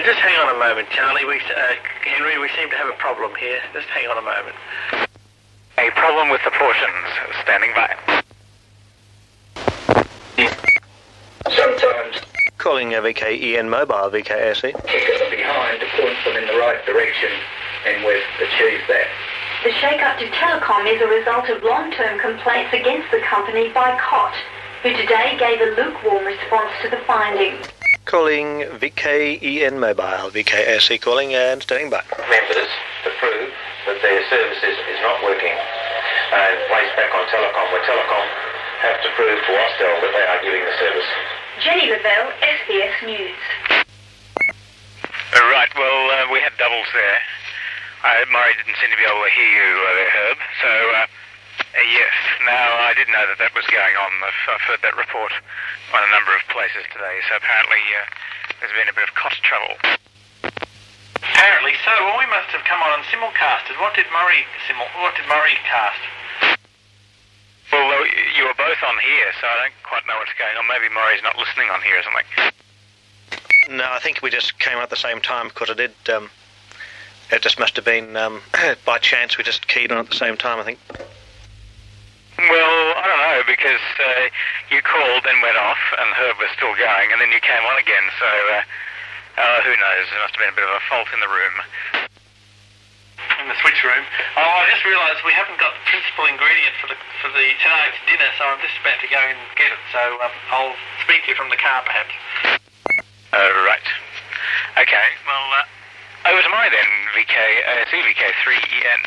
Uh, just hang on a moment, Charlie. We, uh, Henry, we seem to have a problem here. Just hang on a moment. A problem with the portions. Standing by. Sometimes Calling VKEN Mobile, VKAC. kickers are behind to point them in the right direction, and we've achieved that. The shake-up to Telecom is a result of long-term complaints against the company by COT, who today gave a lukewarm response to the findings. Calling VKEN Mobile, VKAC calling and standing by. members to prove that their services is not working and placed back on Telecom, where Telecom have to prove to Austel that they are giving the service. Jenny Lavelle, SBS News. Uh, right, well, uh, we had doubles there. Uh, Murray didn't seem to be able to hear you uh, there, Herb. So, uh, uh, yes, now I didn't know that that was going on. I've, I've heard that report on a number of places today. So apparently uh, there's been a bit of cost trouble. Apparently so. Well, we must have come on and simulcasted. What did Murray simul? What did Murray cast? Well, you were both on here, so I don't quite know what's going on. Maybe Murray's not listening on here or something. No, I think we just came on at the same time because I did. Um, it just must have been um, by chance we just keyed on at the same time. I think. Well, I don't know because uh, you called, then went off, and Herb was still going, and then you came on again. So uh, uh, who knows? There must have been a bit of a fault in the room. In the switch room. Oh, I just realised we haven't got the principal ingredient for the for the tonight's dinner, so I'm just about to go and get it. So um, I'll speak to you from the car, perhaps. Uh, right. Okay. Well, uh, over to my then. VK uh, CVK3EN,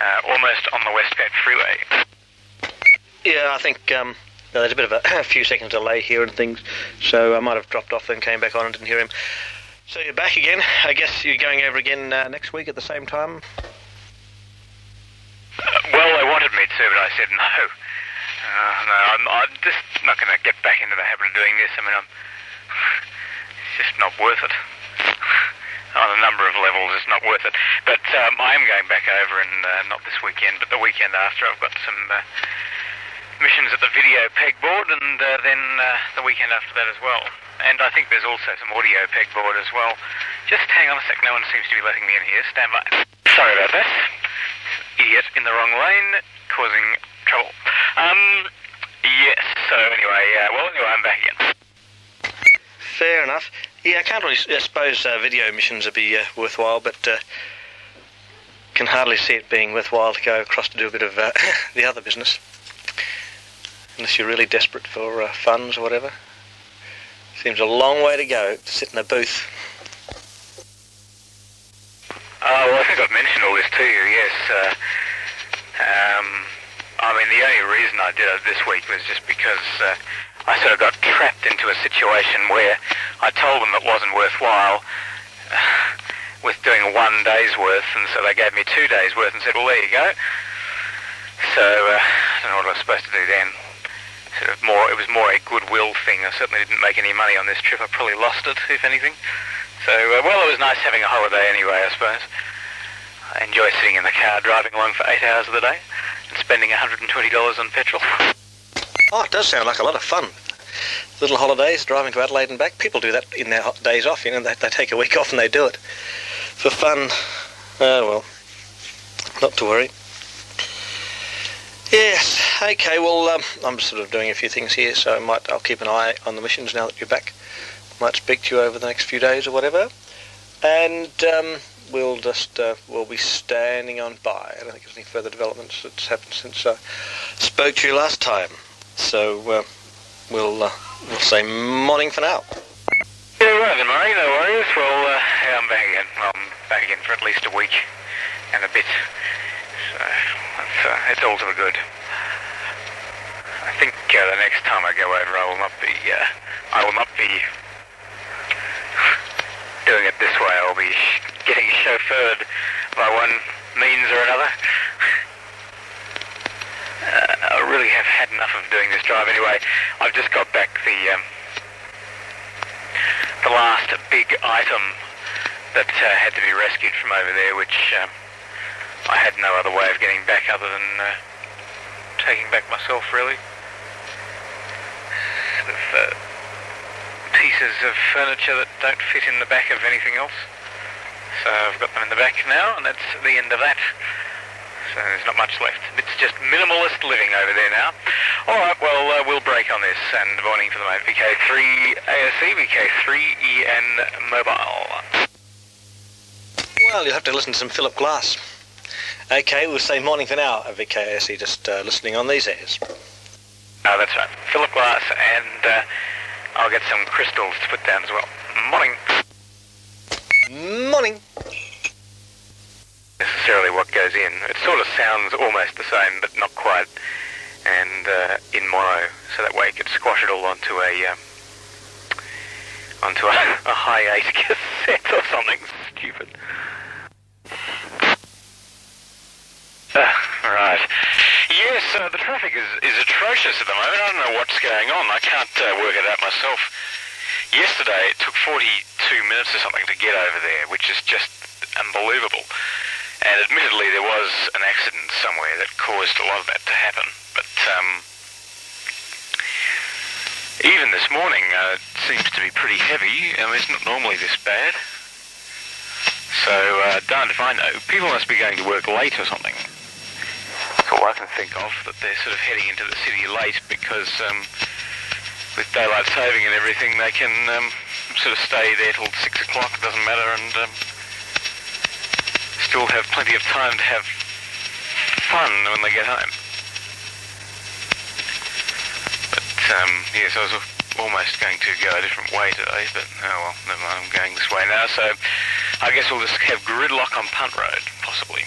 uh, almost on the Westgate Freeway. Yeah, I think um, there's a bit of a, a few seconds delay here and things, so I might have dropped off and came back on and didn't hear him. So you're back again. I guess you're going over again uh, next week at the same time. Well, they wanted me to, but I said no. Uh, no, I'm, I'm just not going to get back into the habit of doing this. I mean, I'm, it's just not worth it. On a number of levels, it's not worth it. But um, I am going back over, and uh, not this weekend, but the weekend after. I've got some uh, missions at the video pegboard, and uh, then uh, the weekend after that as well. And I think there's also some audio pegboard as well. Just hang on a sec. No one seems to be letting me in here. Stand by. Sorry about that. Idiot in the wrong lane, causing trouble. Um, yes. So anyway, uh, well, anyway, I'm back again. Fair enough. Yeah, I can't really I suppose uh, video missions would be uh, worthwhile, but uh, can hardly see it being worthwhile to go across to do a bit of the other business, unless you're really desperate for uh, funds or whatever. Seems a long way to go to sit in a booth. Oh, well, I think I've mentioned all this to you, yes. Uh, um, I mean, the only reason I did it this week was just because uh, I sort of got trapped into a situation where I told them it wasn't worthwhile with doing one day's worth, and so they gave me two days' worth and said, well, there you go. So uh, I don't know what I was supposed to do then. Sort of more, it was more a goodwill thing. I certainly didn't make any money on this trip. I probably lost it, if anything. So, uh, well, it was nice having a holiday anyway, I suppose. I enjoy sitting in the car driving along for eight hours of the day and spending $120 on petrol. Oh, it does sound like a lot of fun. Little holidays, driving to Adelaide and back. People do that in their days off. You know, they, they take a week off and they do it for fun. Oh well, not to worry. Yes. Okay. Well, um, I'm sort of doing a few things here, so I might. I'll keep an eye on the missions now that you're back. Might speak to you over the next few days or whatever, and um, we'll just uh, we'll be standing on by. I don't think there's any further developments that's happened since I spoke to you last time. So uh, we'll uh, we'll say morning for now. Yeah, right then, Murray. No worries. Well, uh, I'm back again. I'm back again for at least a week and a bit. So that's, uh, it's all to the good. I think uh, the next time I go over, I will not be. Uh, I will not be doing it this way. I'll be getting chauffeured by one means or another. Uh, I really have had enough of doing this drive anyway. I've just got back the um, the last big item that uh, had to be rescued from over there, which um, I had no other way of getting back other than uh, taking back myself, really. Sort of uh, pieces of furniture that don't fit in the back of anything else. So I've got them in the back now, and that's the end of that. So there's not much left. It's just minimalist living over there now. All right, well, uh, we'll break on this. And morning for the moment, VK3 ASE, VK3EN mobile. Well, you'll have to listen to some Philip Glass. Okay, we'll say morning for now at VKASE, just uh, listening on these airs. Oh, that's right. Philip Glass, and uh, I'll get some crystals to put down as well. Morning. Morning. Necessarily what goes in. It sort of sounds almost the same, but not quite. And uh, in mono, so that way you could squash it all onto a um, onto a, a high eight cassette or something stupid. Uh, right. Yes, uh, the traffic is, is atrocious at the moment. I don't know what's going on. I can't uh, work it out myself. Yesterday, it took 42 minutes or something to get over there, which is just unbelievable. And admittedly, there was an accident somewhere that caused a lot of that to happen. But um, even this morning, uh, it seems to be pretty heavy. I mean, it's not normally this bad. So, uh, darned if I know. People must be going to work late or something. I can think of, that they're sort of heading into the city late because um, with daylight saving and everything, they can um, sort of stay there till six o'clock, it doesn't matter, and um, still have plenty of time to have fun when they get home. But um, yes, I was almost going to go a different way today, but oh well, never mind, I'm going this way now, so I guess we'll just have gridlock on Punt Road, possibly.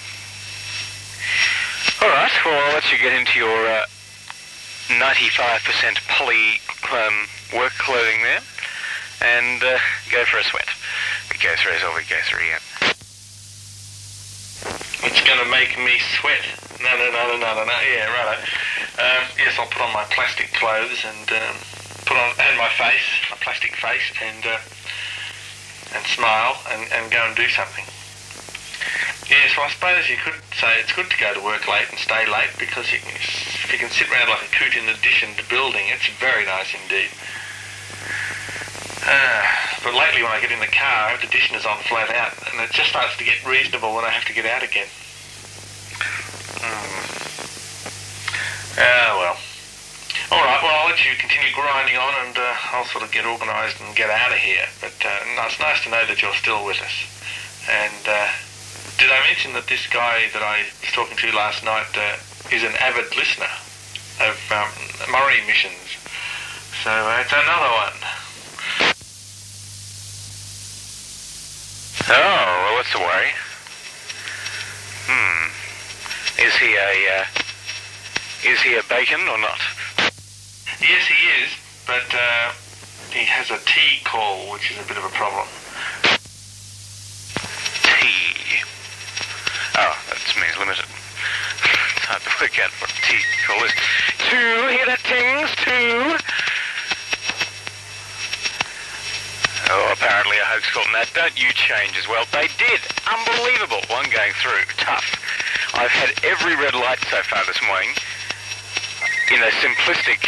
All right, well, I'll let you get into your uh, 95% poly um, work clothing there and uh, go for a sweat. We go through as all we go through, yeah. It's going to make me sweat. No, no, no, no, no, no. Yeah, right. Um, yes, I'll put on my plastic clothes and um, put on and my face, my plastic face, and uh, and smile and, and go and do something. Yes, well, I suppose you could say it's good to go to work late and stay late because you, can- if you can sit around like a coot in addition to building, it's very nice indeed. Uh, but lately when I get in the car, the conditioners on flat out, and it just starts to get reasonable when I have to get out again. Hmm. Ah, well. All right, well, I'll let you continue grinding on, and uh, I'll sort of get organised and get out of here. But uh, it's nice to know that you're still with us. And uh, did I mention that this guy that I was talking to last night uh, is an avid listener of um, Murray missions? So uh, it's another one. Oh, well, what's the worry? Hmm. Is he a, uh, is he a bacon or not? Yes, he is, but uh, he has a T call, which is a bit of a problem. T. Oh, that means limited. It's hard to work out what T call is. Two, hear that tings? Two. Oh, apparently a hoax call. Now, don't you change as well. They did. Unbelievable. One going through. Tough. I've had every red light so far this morning in a simplistic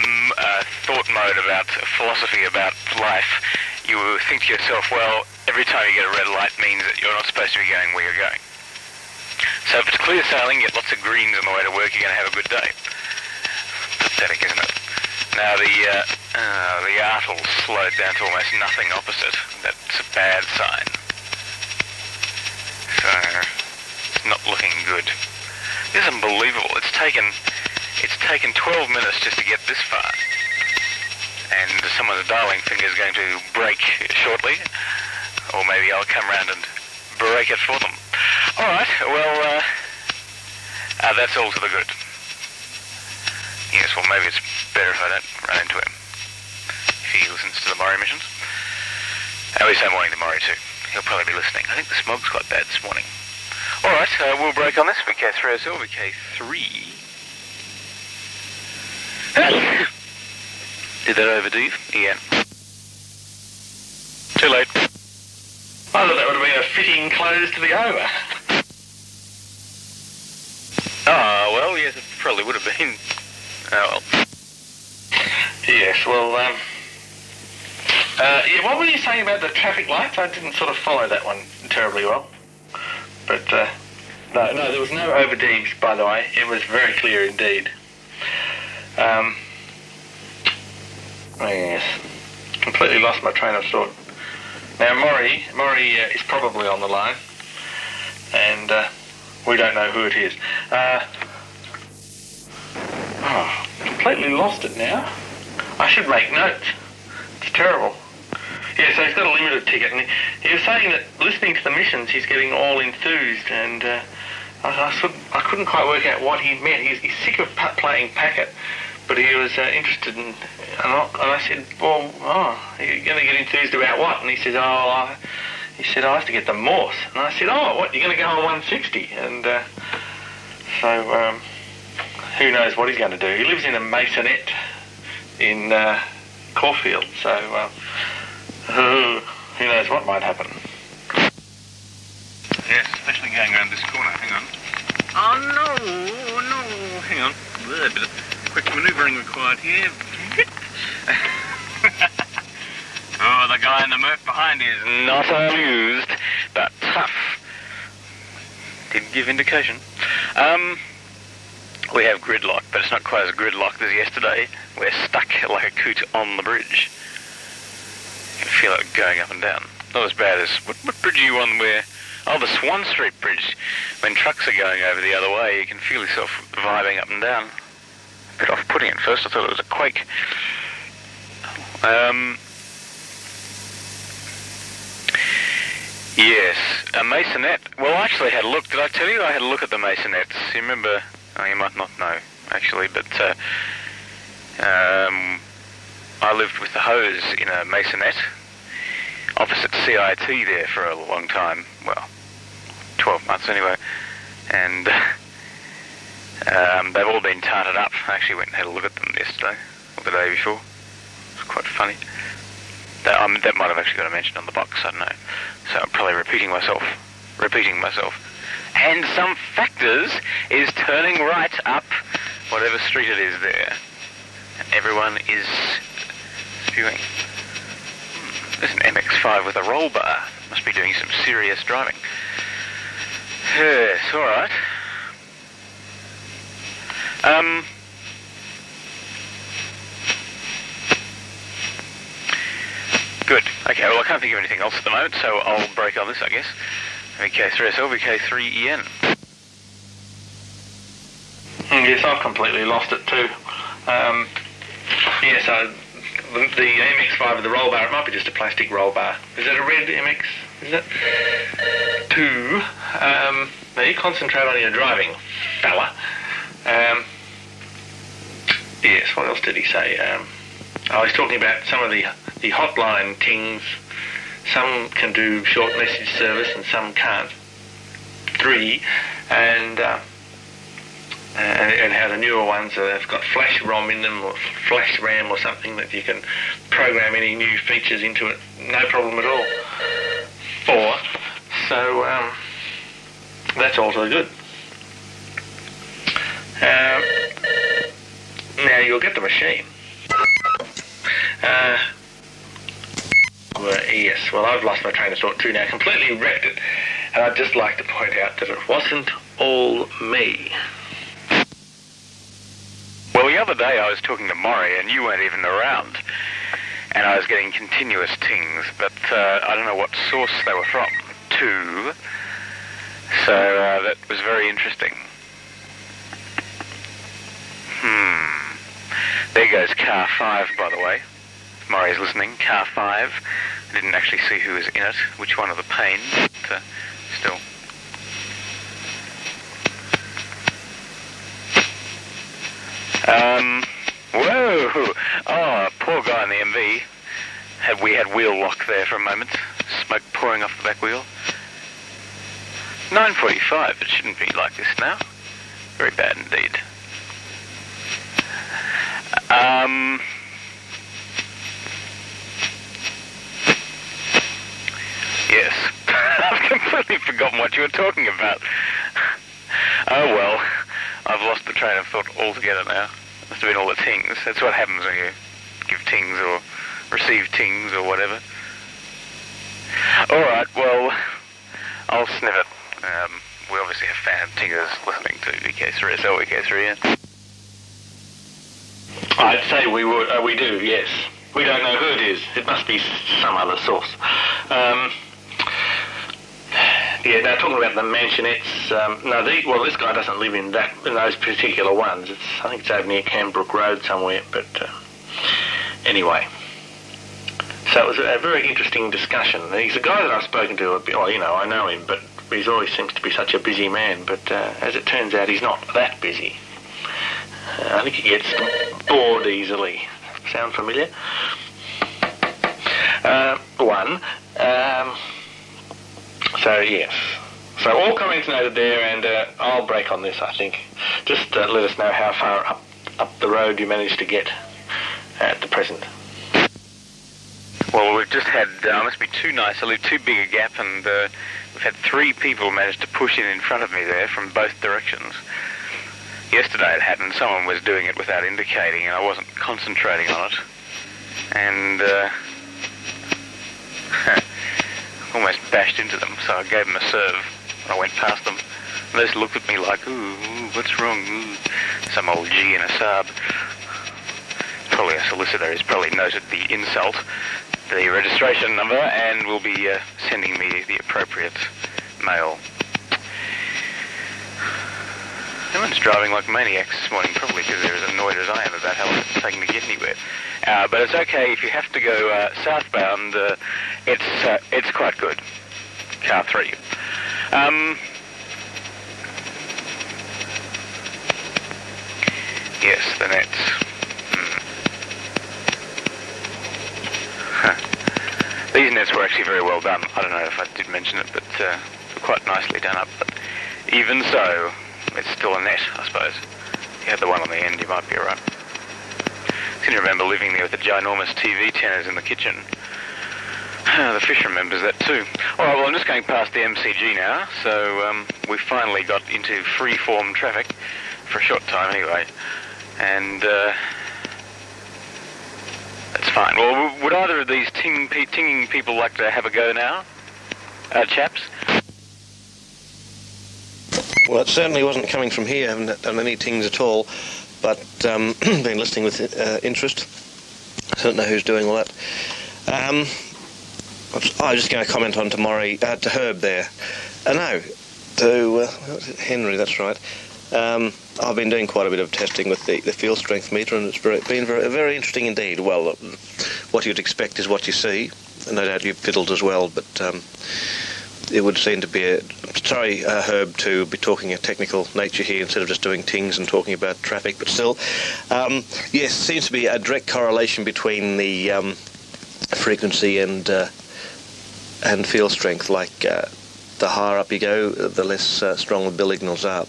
mm, uh, thought mode about philosophy about life. You think to yourself, well, every time you get a red light means that you're not supposed to be going where you're going. So if it's clear sailing, get lots of greens on the way to work, you're going to have a good day. Pathetic, isn't it? Now the uh, uh, the artle's slowed down to almost nothing opposite. That's a bad sign. So it's not looking good. This is unbelievable. It's taken it's taken 12 minutes just to get this far. And someone's darling finger is going to break shortly. Or maybe I'll come round and break it for them. All right, well, uh, uh, that's all to the good. Yes, well, maybe it's better if I don't run into him. If he listens to the Murray missions. At least I'm morning the Murray too. He'll probably be listening. I think the smog's quite bad this morning. All right, uh, we'll break on this. VK3 or VK3. Did that overdo Dave? Yeah. Too late. I thought that would have been a fitting close to the over. Oh, well, yes, it probably would have been. Oh, well. Yes, well, um, Uh, yeah, what were you saying about the traffic lights? I didn't sort of follow that one terribly well. But uh, no, no, there was no overdeeps, by the way. It was very clear indeed. Um, oh yes, completely lost my train of thought. Now, Maury, Maury uh, is probably on the line, and uh, we don't know who it is. Uh, oh, completely lost it now. I should make notes. It's terrible. Yeah, so he's got a limited ticket, and he, was saying that listening to the missions, he's getting all enthused, and uh, I, I, sort I couldn't quite work out what he meant. He's, he's sick of playing packet, but he was uh, interested in. And I, and I said, "Well, oh, you're going to get enthused about what?" And he says, "Oh, I, he said I have to get the Morse." And I said, "Oh, what? You're going to go on 160?" And uh, so um, who knows what he's going to do? He lives in a masonette in uh, Caulfield, so uh, who, who knows what might happen. Yes, especially going around this corner. Hang on. Oh no, no, hang on. A bit of quick manoeuvring required here. oh, the guy in the Murph behind is not amused, but tough. Didn't give indication. Um, we have gridlock, but it's not quite as gridlocked as yesterday. We're stuck like a coot on the bridge. You can feel it going up and down. Not as bad as what, what bridge are you on where Oh, the Swan Street Bridge. When trucks are going over the other way, you can feel yourself vibing up and down. A bit off-putting at first. I thought it was a quake. Um, yes, a masonette. Well, I actually had a look. Did I tell you I had a look at the masonettes? You remember? Oh, you might not know, actually, but uh, um, I lived with the hose in a masonette opposite CIT there for a long time. Well, 12 months anyway. And um, they've all been tarted up. I actually went and had a look at them yesterday, or the day before. It's quite funny. That, um, that might have actually got a mention on the box, I don't know. So I'm probably repeating myself. Repeating myself. And some factors is turning right up whatever street it is there. And everyone is spewing. Hmm, there's an MX-5 with a roll bar. Must be doing some serious driving. Yes, all right. Um, good. Okay, well, I can't think of anything else at the moment, so I'll break on this, I guess. VK3SL, VK3EN. Mm, Yes, I've completely lost it too. Um, yeah, so the, the MX5 with the roll bar, it might be just a plastic roll bar. Is it a red MX? Is it? Two. Um, now you concentrate on your driving, fella. Um, yes, what else did he say? Um, I was talking about some of the the hotline things. Some can do short message service and some can't. Three, and uh, and, and how the newer ones uh, have got flash ROM in them or flash RAM or something that you can program any new features into it, no problem at all. Four, so um, that's also good. Um, now you'll get the machine. Uh, yes, well, I've lost my train of thought too now, completely wrecked it. And I'd just like to point out that it wasn't all me. Well, the other day I was talking to Maury and you weren't even around. And I was getting continuous tings, but uh, I don't know what source they were from. Two. So uh, that was very interesting. Hmm. There goes car five, by the way. Murray's listening. Car five. I didn't actually see who was in it, which one of the panes, but uh, still. Um, whoa! Oh, poor guy in the MV. Had we had wheel lock there for a moment. Smoke pouring off the back wheel. 9.45, it shouldn't be like this now. Very bad indeed. Um, yes. I've completely forgotten what you were talking about. Oh well, I've lost the train of thought altogether now. Must have been all the tings. That's what happens when you give tings or receive tings or whatever. All right, well, I'll sniff it. Um, we obviously have fan tingers listening to VK3SL, VK3, yeah. I'd say we would. Uh, we do. Yes. We don't know who it is. It must be some other source. Um, yeah. Now talking about the mansionettes. Um, no, the, well, this guy doesn't live in that in those particular ones. It's I think it's over near Cambrook Road somewhere. But uh, anyway. So it was a very interesting discussion. He's a guy that I've spoken to a bit. Well, you know, I know him, but he always seems to be such a busy man. But uh, as it turns out, he's not that busy. Uh, I think he gets bored easily. Sound familiar? Uh, one. Um, so yes. So all comments noted there, and uh, I'll break on this. I think. Just uh, let us know how far up up the road you managed to get at the present. Well, we've just had, uh, must be too nice, I leave too big a gap, and uh, we've had three people manage to push in in front of me there from both directions. Yesterday it happened, someone was doing it without indicating, and I wasn't concentrating on it. And, uh, almost bashed into them, so I gave them a serve. I went past them. They just looked at me like, ooh, what's wrong? Ooh. Some old G in a Saab. Probably a solicitor has probably noted the insult the registration number and will be uh, sending me the appropriate mail. Everyone's driving like maniacs this morning, probably because they're as annoyed as I am about how long it's taking to get anywhere. Uh, but it's okay if you have to go uh, southbound. Uh, it's uh, it's quite good. Car three. Um, yes, the nets. These nets were actually very well done. I don't know if I did mention it, but uh, quite nicely done up. But even so, it's still a net, I suppose. You had the one on the end, you might be alright. Can you remember living there with the ginormous TV tenors in the kitchen? the fish remembers that too. Alright, well, I'm just going past the MCG now, so um, we finally got into free-form traffic for a short time anyway. And uh, that's fine. Well, would either of these ting, tinging people like to have a go now? Uh, chaps? Well, it certainly wasn't coming from here. I haven't done any tings at all, but um, been listening with uh, interest. I don't know who's doing all that. Um, I was just going to comment on tomorrow uh, to Herb there. Uh, no, to uh, Henry, that's right. Um, I've been doing quite a bit of testing with the, the field strength meter, and it's very, been very, very interesting indeed. Well, what you'd expect is what you see. No doubt you've fiddled as well, but um, it would seem to be a. Sorry, uh, Herb, to be talking a technical nature here instead of just doing tings and talking about traffic, but still, um, yes, seems to be a direct correlation between the um, frequency and uh, and field strength, like. Uh, the higher up you go, the less uh, strong the billignals are.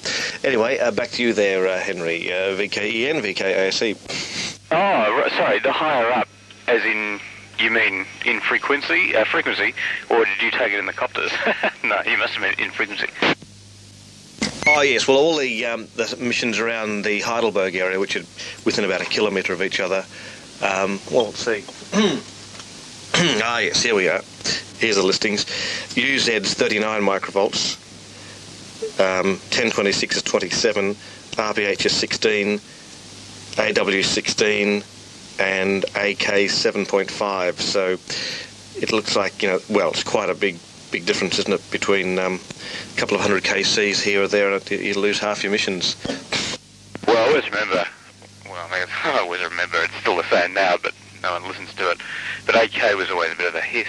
Anyway, uh, back to you there, uh, Henry. Uh, VKEN, VKASE. Oh, sorry, the higher up, as in, you mean in frequency, uh, frequency, or did you take it in the copters? no, you must have meant in frequency. Oh yes, well all the um, the missions around the Heidelberg area, which are within about a kilometre of each other. Um, well, let's see. ah yes, here we are. Here's the listings. UZ's 39 microvolts, um, 1026 is 27, RPH is 16, AW 16, and AK 7.5. So it looks like, you know, well, it's quite a big big difference, isn't it, between um, a couple of hundred KCs here or there, and you lose half your missions. Well, I always remember, well, I mean, I always remember, it's still the same now, but no one listens to it. But AK was always a bit of a hiss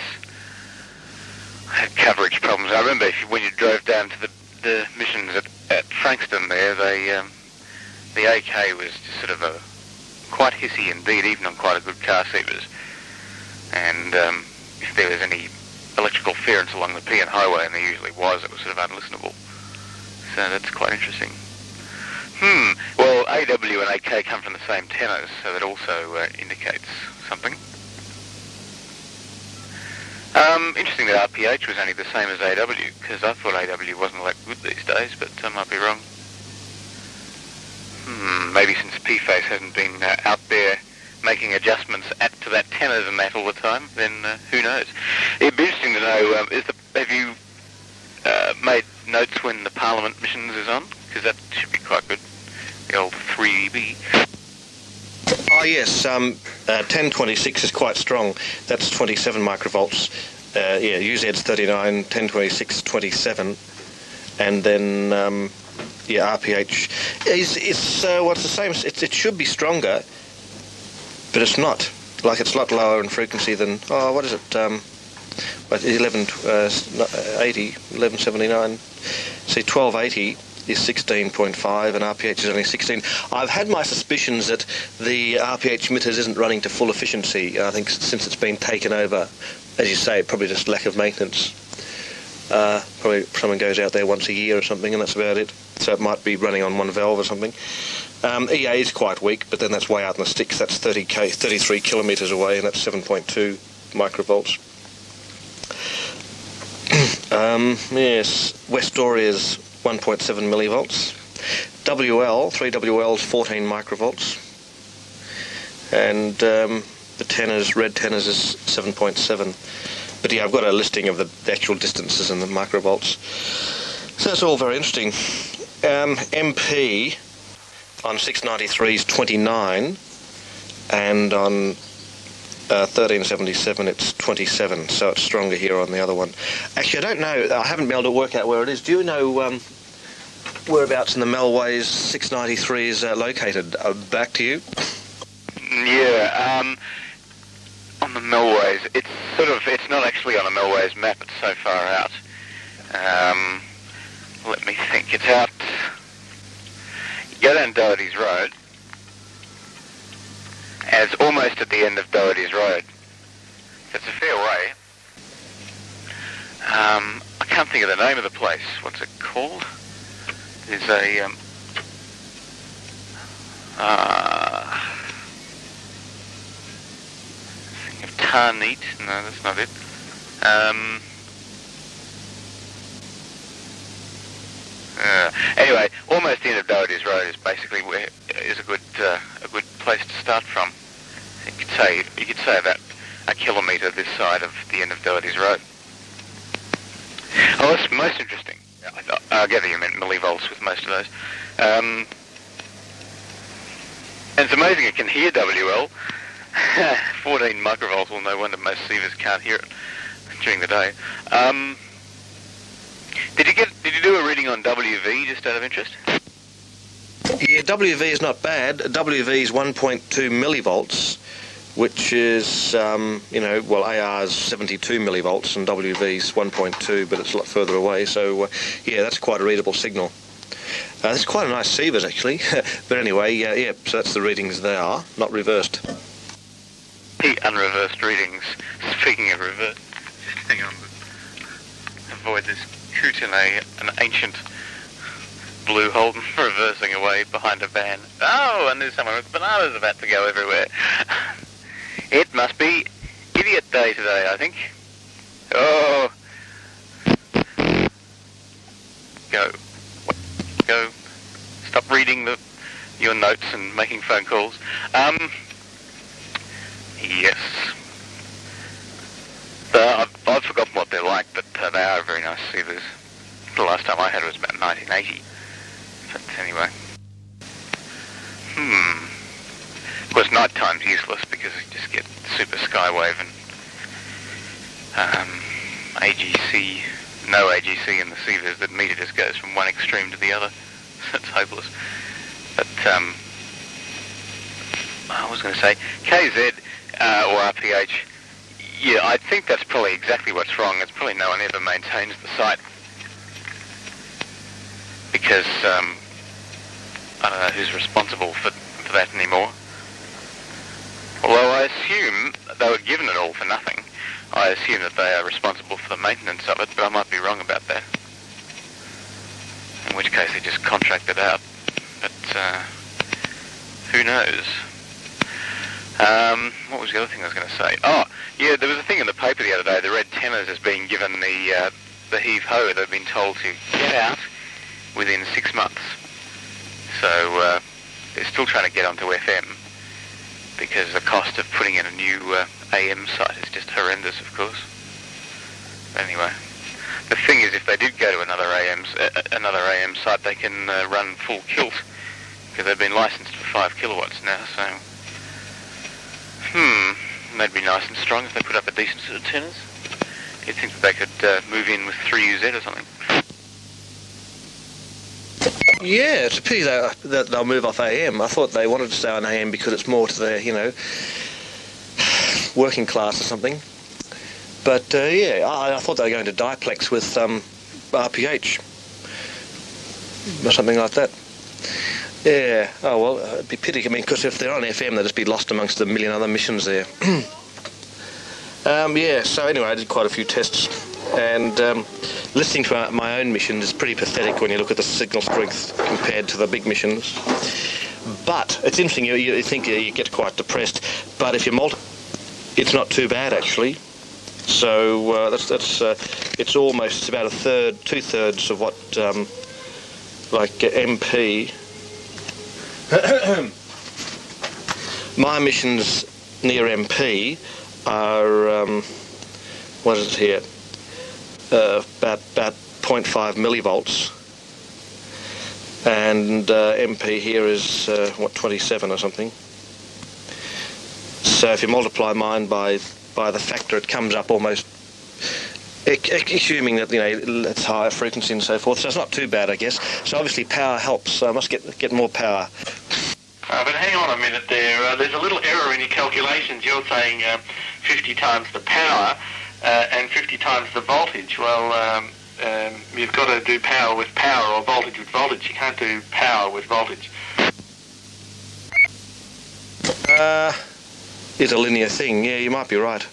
I had coverage problems. I remember you, when you drove down to the, the missions at, at Frankston there, they, um, the AK was just sort of a quite hissy indeed, even on quite a good car seaters. And um, if there was any electrical interference along the Pean Highway, and there usually was, it was sort of unlistenable. So that's quite interesting. Hmm. Well, AW and AK come from the same tenors, so that also uh, indicates something. Um, interesting that RPH was only the same as AW, because I thought AW wasn't that good these days, but I might be wrong. Hmm, maybe since P-Face hasn't been uh, out there making adjustments at to that tenors and that all the time, then uh, who knows? It'd be interesting to know. Um, is the, have you uh, made notes when the Parliament missions is on? Because that should be quite good. The old 3B. Oh yes, um, uh, 1026 is quite strong. That's 27 microvolts. Uh, yeah, UZ's 39, 1026 27, and then um, yeah, RPH is it's uh, what's the same. It should be stronger, but it's not. Like it's a lot lower in frequency than oh, what is it? Um, what, 11 uh, 80, 1179. See, 1280 is 16.5 and RPH is only 16. I've had my suspicions that the RPH emitters isn't running to full efficiency. I think since it's been taken over, as you say, probably just lack of maintenance. Uh, probably someone goes out there once a year or something, and that's about it. So it might be running on one valve or something. Um, EA is quite weak, but then that's way out in the sticks. That's 30 k, 33 kilometres away, and that's 7.2 microvolts. um, yes, West Dory is 1.7 millivolts. WL, 3WL is 14 microvolts. And um, the tenors, red tenors is 7.7. But yeah, I've got a listing of the, the actual distances and the microvolts. So that's all very interesting. Um, MP on 693 is 29, and on uh, 1377 it's 27 so it's stronger here on the other one. Actually I don't know I haven't been able to work out where it is. Do you know um, whereabouts in the Melways 693 is uh, located? Uh, back to you. Yeah um, on the Melways it's sort of it's not actually on the Melways map it's so far out. Um, let me think it's out go down Doherty's Road as almost at the end of Doherty's Road. It's a fair way. Um, I can't think of the name of the place. What's it called? There's a um, uh, of Tarneit. No, that's not it. Um, uh, anyway, almost the end of Doherty's Road is basically where is a good uh, a good place to start from. You could say you could say about a kilometre this side of the end of Doherty's Road. Oh, that's most interesting. I, gather you meant millivolts with most of those. Um, and it's amazing it can hear WL. 14 microvolts, well, no wonder most sievers can't hear it during the day. Um, did you get? Did you do a reading on WV just out of interest? Yeah, WV is not bad. WV is 1.2 millivolts, which is, um, you know, well, AR is 72 millivolts and WV is 1.2, but it's a lot further away. So, uh, yeah, that's quite a readable signal. Uh, it's quite a nice sievers, actually. but anyway, uh, yeah, so that's the readings they are, not reversed. The unreversed readings. Speaking of reverse, just hang on. Avoid this a, an ancient blue Holden reversing away behind a van. Oh, and there's someone with bananas about to go everywhere. it must be idiot day today, I think. Oh. Go. Go. Stop reading the, your notes and making phone calls. Um, yes. Uh, I've, forgotten what they're like, but uh, they are very nice sievers. The last time I had was about 1980. But anyway. Hmm. Of course, night time's useless because you just get super skywave and um, AGC, no AGC in the sievers. The meter just goes from one extreme to the other. it's hopeless. But um, I was going to say KZ uh, or RPH. Yeah, I think that's probably exactly what's wrong. It's probably no one ever maintains the site because um, I don't know who's responsible for, for that anymore. Although I assume they were given it all for nothing. I assume that they are responsible for the maintenance of it, but I might be wrong about that. In which case they just contracted out. But uh, who knows? Um, what was the other thing I was going to say? Oh, yeah, there was a thing in the paper the other day. The red tenors has been given the uh, the heave ho. They've been told to get out within six months. So uh, they're still trying to get onto FM. because the cost of putting in a new uh, AM site is just horrendous, of course. Anyway, the thing is, if they did go to another AM uh, another AM site, they can uh, run full kilt because they've been licensed for five kilowatts now. So, hmm, that'd be nice and strong if they put up a decent set of tenors. You'd think that they could uh, move in with 3UZ or something. Yeah, it's a pity they, that they'll move off AM. I thought they wanted to stay on AM because it's more to the, you know, working class or something. But uh, yeah, I, I, thought they were going to diplex with um, RPH or something like that. Yeah. Oh well, it'd be pity. I mean, because if they're on FM, they'd just be lost amongst a million other missions there. um, yeah. So anyway, I did quite a few tests, and um, listening to my own mission is pretty pathetic when you look at the signal strength compared to the big missions. But it's interesting. You, you think you get quite depressed, but if you multiply, it's not too bad actually. So uh, that's that's uh, it's almost about a third, two thirds of what um, like uh, MP. My missions near MP are um, what is it here? Uh, about about 0.5 millivolts, and uh, MP here is uh, what 27 or something. So if you multiply mine by by the factor it comes up almost assuming that you know it's higher frequency and so forth. So it's not too bad, I guess. So obviously power helps. So I must get get more power. Uh, but hang on a minute there. Uh, there's a little error in your calculations. You're saying uh, 50 times the power uh, and 50 times the voltage. Well, um, um, you've got to do power with power or voltage with voltage. You can't do power with voltage. Uh, is a linear thing. Yeah, you might be right.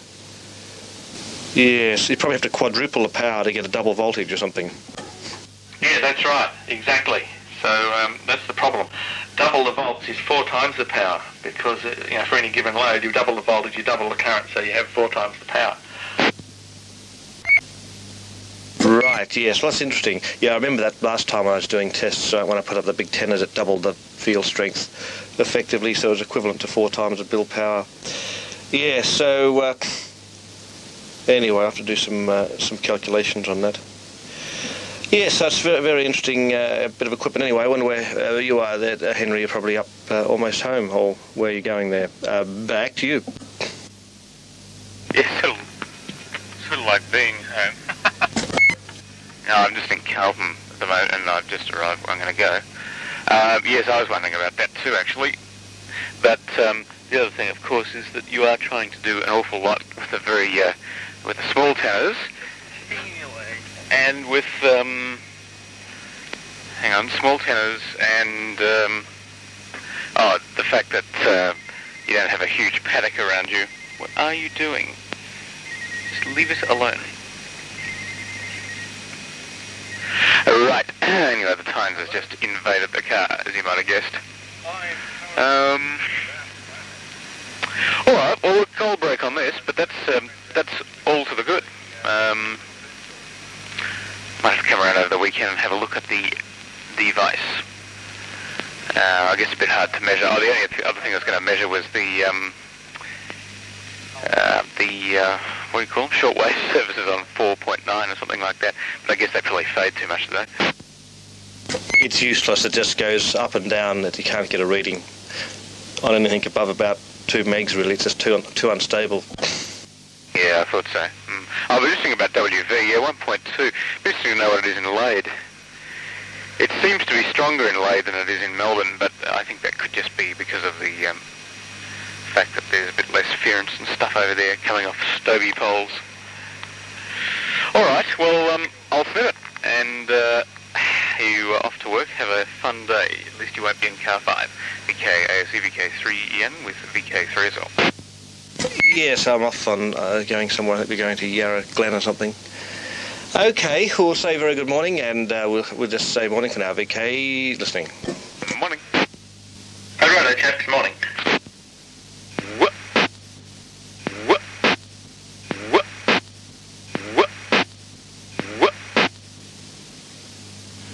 Yes, you probably have to quadruple the power to get a double voltage or something. Yeah, that's right. Exactly. So um, that's the problem. Double the volts is four times the power because uh, you know for any given load you double the voltage, you double the current, so you have four times the power. Right, yes, well that's interesting. Yeah, I remember that last time I was doing tests uh, when I put up the big tenors it doubled the field strength effectively, so it was equivalent to four times the build power. Yeah, so uh, anyway, I have to do some uh, some calculations on that. Yes, that's very, very interesting uh, bit of equipment. Anyway, I wonder where uh, you are there, uh, Henry. You're probably up uh, almost home, or where you're you going there? Uh, back to you. Yeah, sort of, sort of like being home. no, I'm just in Carlton at the moment, and I've just arrived where I'm going to go. Uh, yes, I was wondering about that too, actually. But um, the other thing, of course, is that you are trying to do an awful lot with the very with the small tenors and with um, hang on, small tenors and um, oh, the fact that uh, you don't have a huge paddock around you. What are you doing? Just leave us alone. Right. anyway, the Times has just invaded the car, as you might have guessed. Um, all right. Well, cold break on this, but that's um, that's all to the good. Um, might have to come around over the weekend and have a look at the device. Uh, I guess it's a bit hard to measure. Oh, the only other thing I was going to measure was the um, uh, the uh, what do you call them? Shortwave services on 4.9 or something like that. But I guess they probably fade too much today. It's useless. It just goes up and down. That you can't get a reading on anything above about two megs. Really, it's just too too unstable. Yeah, I thought so. Oh, but interesting about WV, yeah, 1.2. Interesting to know what it is in Lade. It seems to be stronger in Lade than it is in Melbourne, but I think that could just be because of the um, fact that there's a bit less ference and stuff over there coming off Stobie poles. All right, well, um, I'll set it, and uh, you are off to work. Have a fun day. At least you won't be in car 5. VK ASC VK3EN with VK3 as well. Yes, I'm off on uh, going somewhere. I think We're going to Yarra Glen or something. Okay, we'll say very good morning, and uh, we'll, we'll just say morning for now. VK, listening. Morning. All right, chaps. Morning.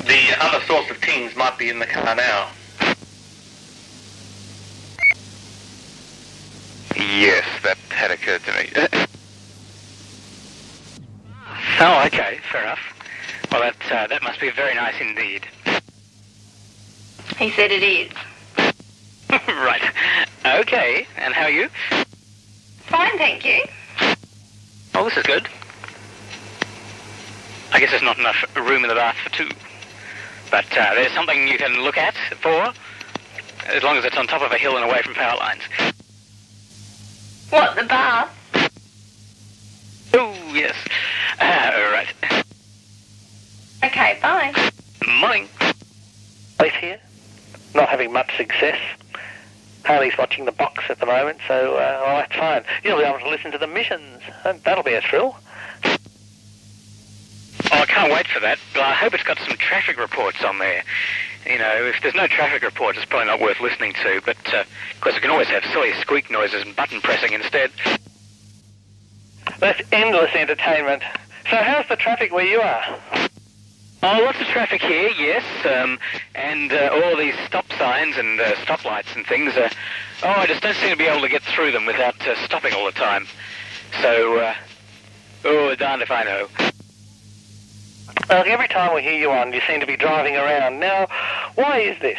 The other source of tings might be in the car now. Yes, that had occurred to me. oh, okay, fair enough. Well, that uh, that must be very nice indeed. He said it is. right. Okay. And how are you? Fine, thank you. Oh, this is good. I guess there's not enough room in the bath for two. But uh, there's something you can look at for, as long as it's on top of a hill and away from power lines. What, the bath? Oh, yes. Uh, right. Okay, bye. Morning. Police here, not having much success. Harley's watching the box at the moment, so uh, well, that's fine. You'll be able to listen to the missions. and That'll be a thrill. Oh, I can't wait for that. But I hope it's got some traffic reports on there. You know, if there's no traffic reports, it's probably not worth listening to. But, uh, of course, we can always have silly squeak noises and button pressing instead. That's endless entertainment. So how's the traffic where you are? Oh, lots of traffic here, yes, um, and uh, all these stop signs and uh, stoplights and things. Uh, oh, I just don't seem to be able to get through them without uh, stopping all the time. So, uh, oh, darned if I know. Every time we hear you on, you seem to be driving around. Now, why is this?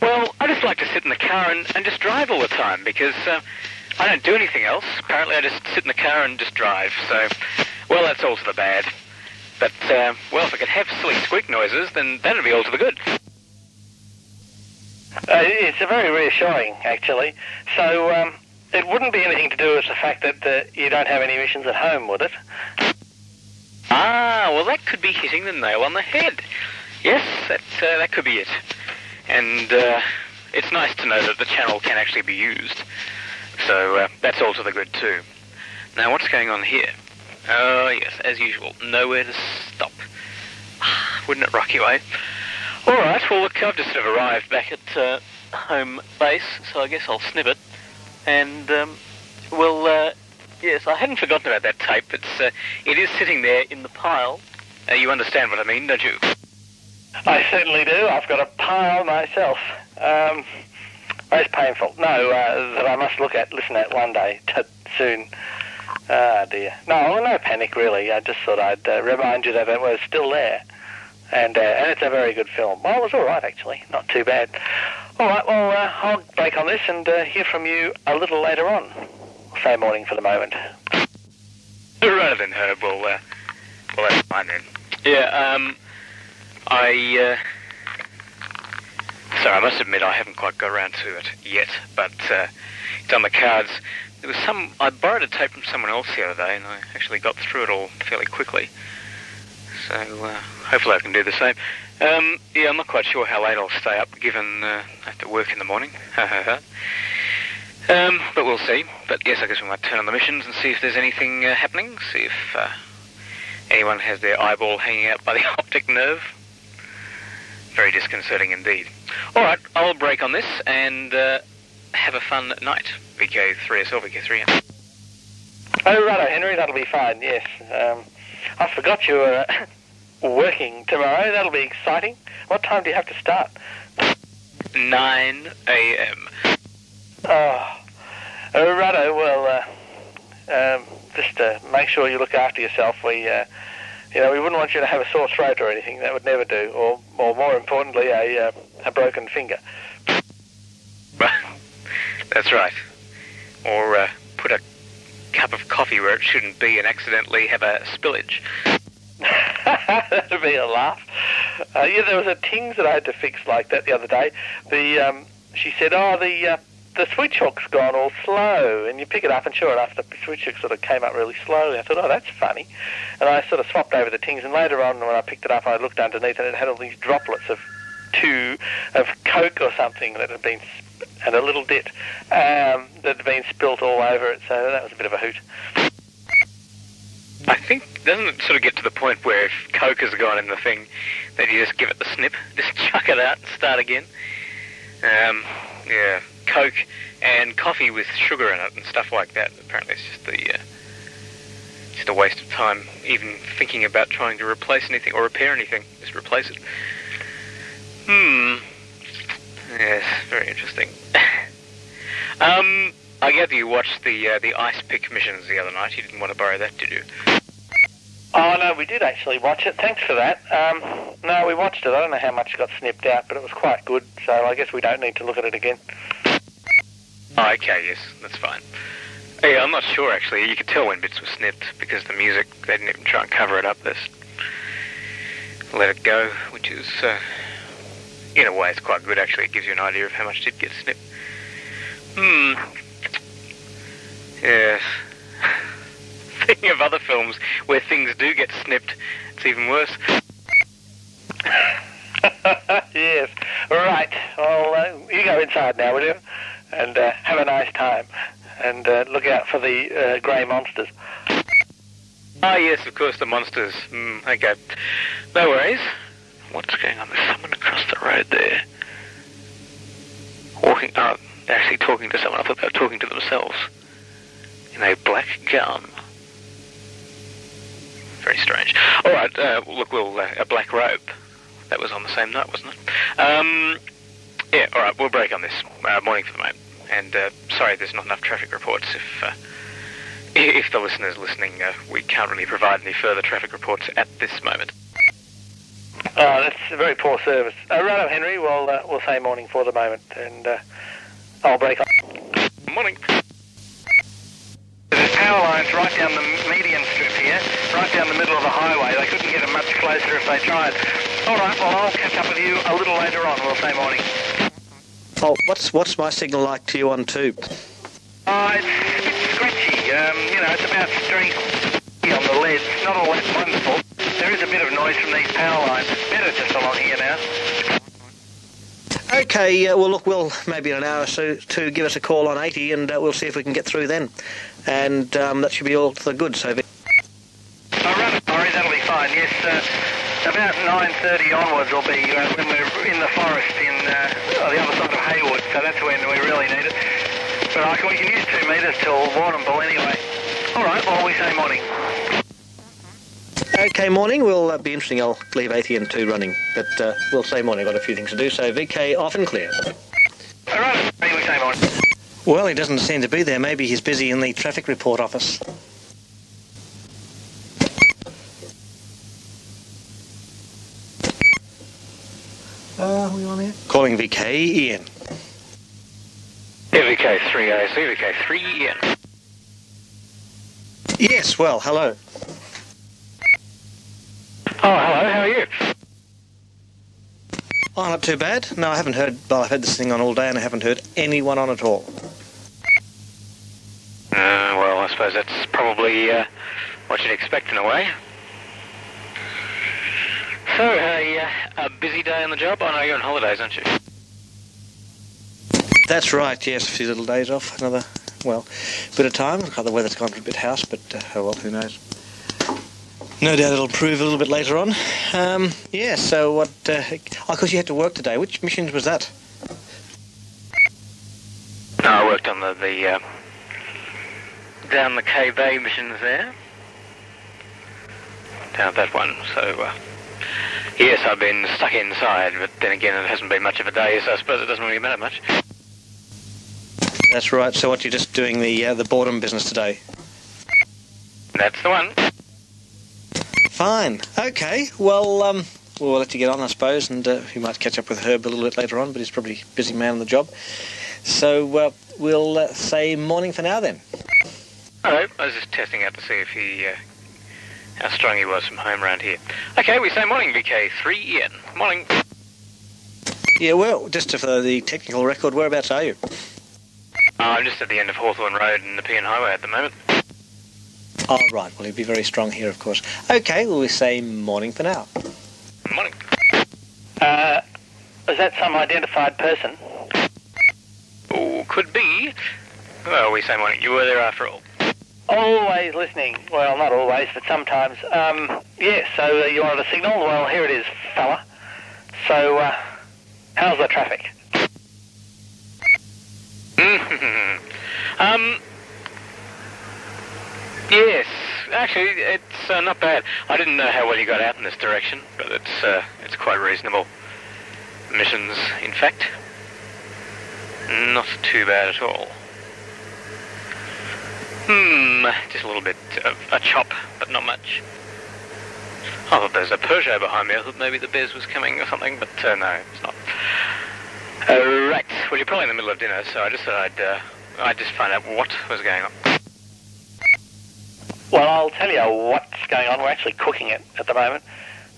Well, I just like to sit in the car and, and just drive all the time because uh, I don't do anything else. Apparently, I just sit in the car and just drive. So, well, that's all to the bad. But, uh, well, if I could have silly squeak noises, then that'd be all to the good. Uh, it's a very reassuring, actually. So, um, it wouldn't be anything to do with the fact that uh, you don't have any emissions at home, would it? Ah, well, that could be hitting the nail on the head. Yes, that uh, that could be it. And uh, it's nice to know that the channel can actually be used. So uh, that's all to the good too. Now, what's going on here? Oh, yes, as usual, nowhere to stop. Wouldn't it rock you, eh? All right, well, look, I've just sort of arrived back at uh, home base, so I guess I'll snip it. And, um, well, uh, yes, I hadn't forgotten about that tape. It's, uh, it is sitting there in the pile. Uh, you understand what I mean, don't you? I certainly do. I've got a pile myself. Um, most painful. No, uh, that I must look at, listen at one day, t- soon. Ah, dear. No, no panic, really. I just thought I'd uh, remind you that it was still there. And, uh, and it's a very good film. Well, it was all right, actually. Not too bad. All right, well, uh, I'll break on this and uh, hear from you a little later on. Say morning for the moment. Right then, Herb. Well, uh, well, that's fine then. Yeah, um, I, uh, sorry, I must admit I haven't quite got around to it yet, but, uh, it's on the cards. There was some, I borrowed a tape from someone else the other day, and I actually got through it all fairly quickly. So, uh, hopefully I can do the same. Um, yeah, I'm not quite sure how late I'll stay up, given, uh, I have to work in the morning. Um, but we'll see. But yes, I guess we might turn on the missions and see if there's anything uh, happening. See if uh, anyone has their eyeball hanging out by the optic nerve. Very disconcerting indeed. All right, I'll break on this and uh, have a fun night. VK3SL, VK3M. Oh, righto, Henry, that'll be fine, yes. Um, I forgot you were uh, working tomorrow. That'll be exciting. What time do you have to start? 9 a.m. Oh, oh righto. Well, uh, um, just uh, make sure you look after yourself. We, uh, you know, we wouldn't want you to have a sore throat or anything. That would never do. Or, or more importantly, a, uh, a broken finger. That's right. Or uh, put a cup of coffee where it shouldn't be and accidentally have a spillage. That'd be a laugh. Uh, yeah, there was a Tings that I had to fix like that the other day. The um, she said, "Oh, the uh, the switch hook's gone all slow," and you pick it up, and sure enough, the switch hook sort of came up really slowly. I thought, "Oh, that's funny," and I sort of swapped over the Tings, and later on, when I picked it up, I looked underneath, and it had all these droplets of two of Coke or something that had been and a little bit um, that had been spilt all over it. So that was a bit of a hoot. I think, doesn't it sort of get to the point where if Coke has gone in the thing, then you just give it the snip, just chuck it out and start again? Um, yeah, Coke and coffee with sugar in it and stuff like that. Apparently it's just the, uh, just a waste of time even thinking about trying to replace anything or repair anything. Just replace it. Hmm. Yes, very interesting. um, I gather you watched the uh, the ice pick missions the other night. You didn't want to borrow that, did you? Oh no, we did actually watch it. Thanks for that. Um, no, we watched it. I don't know how much got snipped out, but it was quite good. So I guess we don't need to look at it again. Oh, okay, yes, that's fine. Yeah, I'm not sure actually. You could tell when bits were snipped because the music they didn't even try and cover it up. This let it go, which is uh, in a way it's quite good actually. It gives you an idea of how much did get snipped. Hmm. Yes. Thinking of other films where things do get snipped, it's even worse. yes. Right. Well, uh, you go inside now, will you? And uh, have a nice time. And uh, look out for the uh, grey monsters. Ah, yes, of course, the monsters. Mm, okay. No worries. What's going on? There's someone across the road there. Walking, oh, actually talking to someone. I thought they were talking to themselves. In a black gown. Very strange. All right, uh, look, we'll, uh, a black robe. That was on the same night, wasn't it? Um, yeah, all right, we'll break on this. Uh, morning for the moment. And uh, sorry, there's not enough traffic reports. If uh, if the listeners listening, uh, we can't really provide any further traffic reports at this moment. Oh, that's a very poor service. Uh, righto, Henry. Well, uh, we'll say morning for the moment, and uh, I'll break on. Morning. There's power lines right down the median strip here, right down the middle of the highway. They couldn't get them much closer if they tried. All right, well, I'll catch up with you a little later on. We'll say morning. Oh, what's what's my signal like to you on tube? Oh, it's a bit scratchy. Um, you know, it's about strength on the leads. Not all that wonderful. There is a bit of noise from these power lines. It's better just along here now. Okay, uh, well, look, we'll maybe in an hour or so to give us a call on 80 and uh, we'll see if we can get through then. And um, that should be all to the good. So, Oh, right, sorry, that'll be fine. Yes, uh, about 9.30 onwards will be uh, when we're in the forest in uh, on the other side of Heywood, so that's when we really need it. But I can, we can use two metres till Warrnambool anyway. All right, well, we say morning. Okay, morning. Will uh, be interesting. I'll leave 80 and 2 running. But uh, we'll say morning. Got a few things to do. So, VK off and clear. All right, we say morning. Well, he doesn't seem to be there. Maybe he's busy in the traffic report office. Uh, we on here? Calling VK Ian. VK3A, VK3 Ian. Yes, well, hello. Oh, hello, how are you? Oh, not too bad. No, I haven't heard. Well, I've had this thing on all day, and I haven't heard anyone on at all. Uh, well, I suppose that's probably uh, what you'd expect in a way. So, a, uh, a busy day on the job? I know you're on holidays, aren't you? That's right. Yes, a few little days off. Another, well, bit of time. The weather's gone a bit house, but uh, oh well, who knows. No doubt it'll prove a little bit later on. Um, yeah. So what? Uh, oh, because you had to work today. Which missions was that? No, I worked on the, the uh, down the K Bay missions there. Down that one. So, uh, yes, I've been stuck inside, but then again, it hasn't been much of a day, so I suppose it doesn't really matter much. That's right. So what? You're just doing the uh, the boredom business today. That's the one. Fine. Okay. Well, um, we'll let you get on, I suppose, and uh, you might catch up with Herb a little bit later on, but he's probably a busy man on the job. So uh, we'll uh, say morning for now then. Hello, I was just testing out to see if he, uh, how strong he was from home around here. Okay, we say morning, VK3 Ian. Morning. Yeah. Well, just for the technical record, whereabouts are you? Uh, I'm just at the end of Hawthorn Road and the Nepean Highway at the moment. Oh, right. Well, he'd be very strong here, of course. Okay. Well, we say morning for now. Morning. Uh, is that some identified person? Oh, could be. Well, we say morning. You were there after all. Always listening. Well, not always, but sometimes. Um, yeah, so uh, you wanted a signal? Well, here it is, fella. So, uh, how's the traffic? um, yes, actually, it's uh, not bad. I didn't know how well you got out in this direction, but it's uh, it's quite reasonable. Missions, in fact, not too bad at all. Hmm, just a little bit of a chop, but not much. I thought there was a Peugeot behind me. I thought maybe the Bez was coming or something, but uh, no, it's not. Uh, right. Well, you're probably in the middle of dinner, so I just thought I'd, uh, I'd just find out what was going on. Well, I'll tell you what's going on. We're actually cooking it at the moment.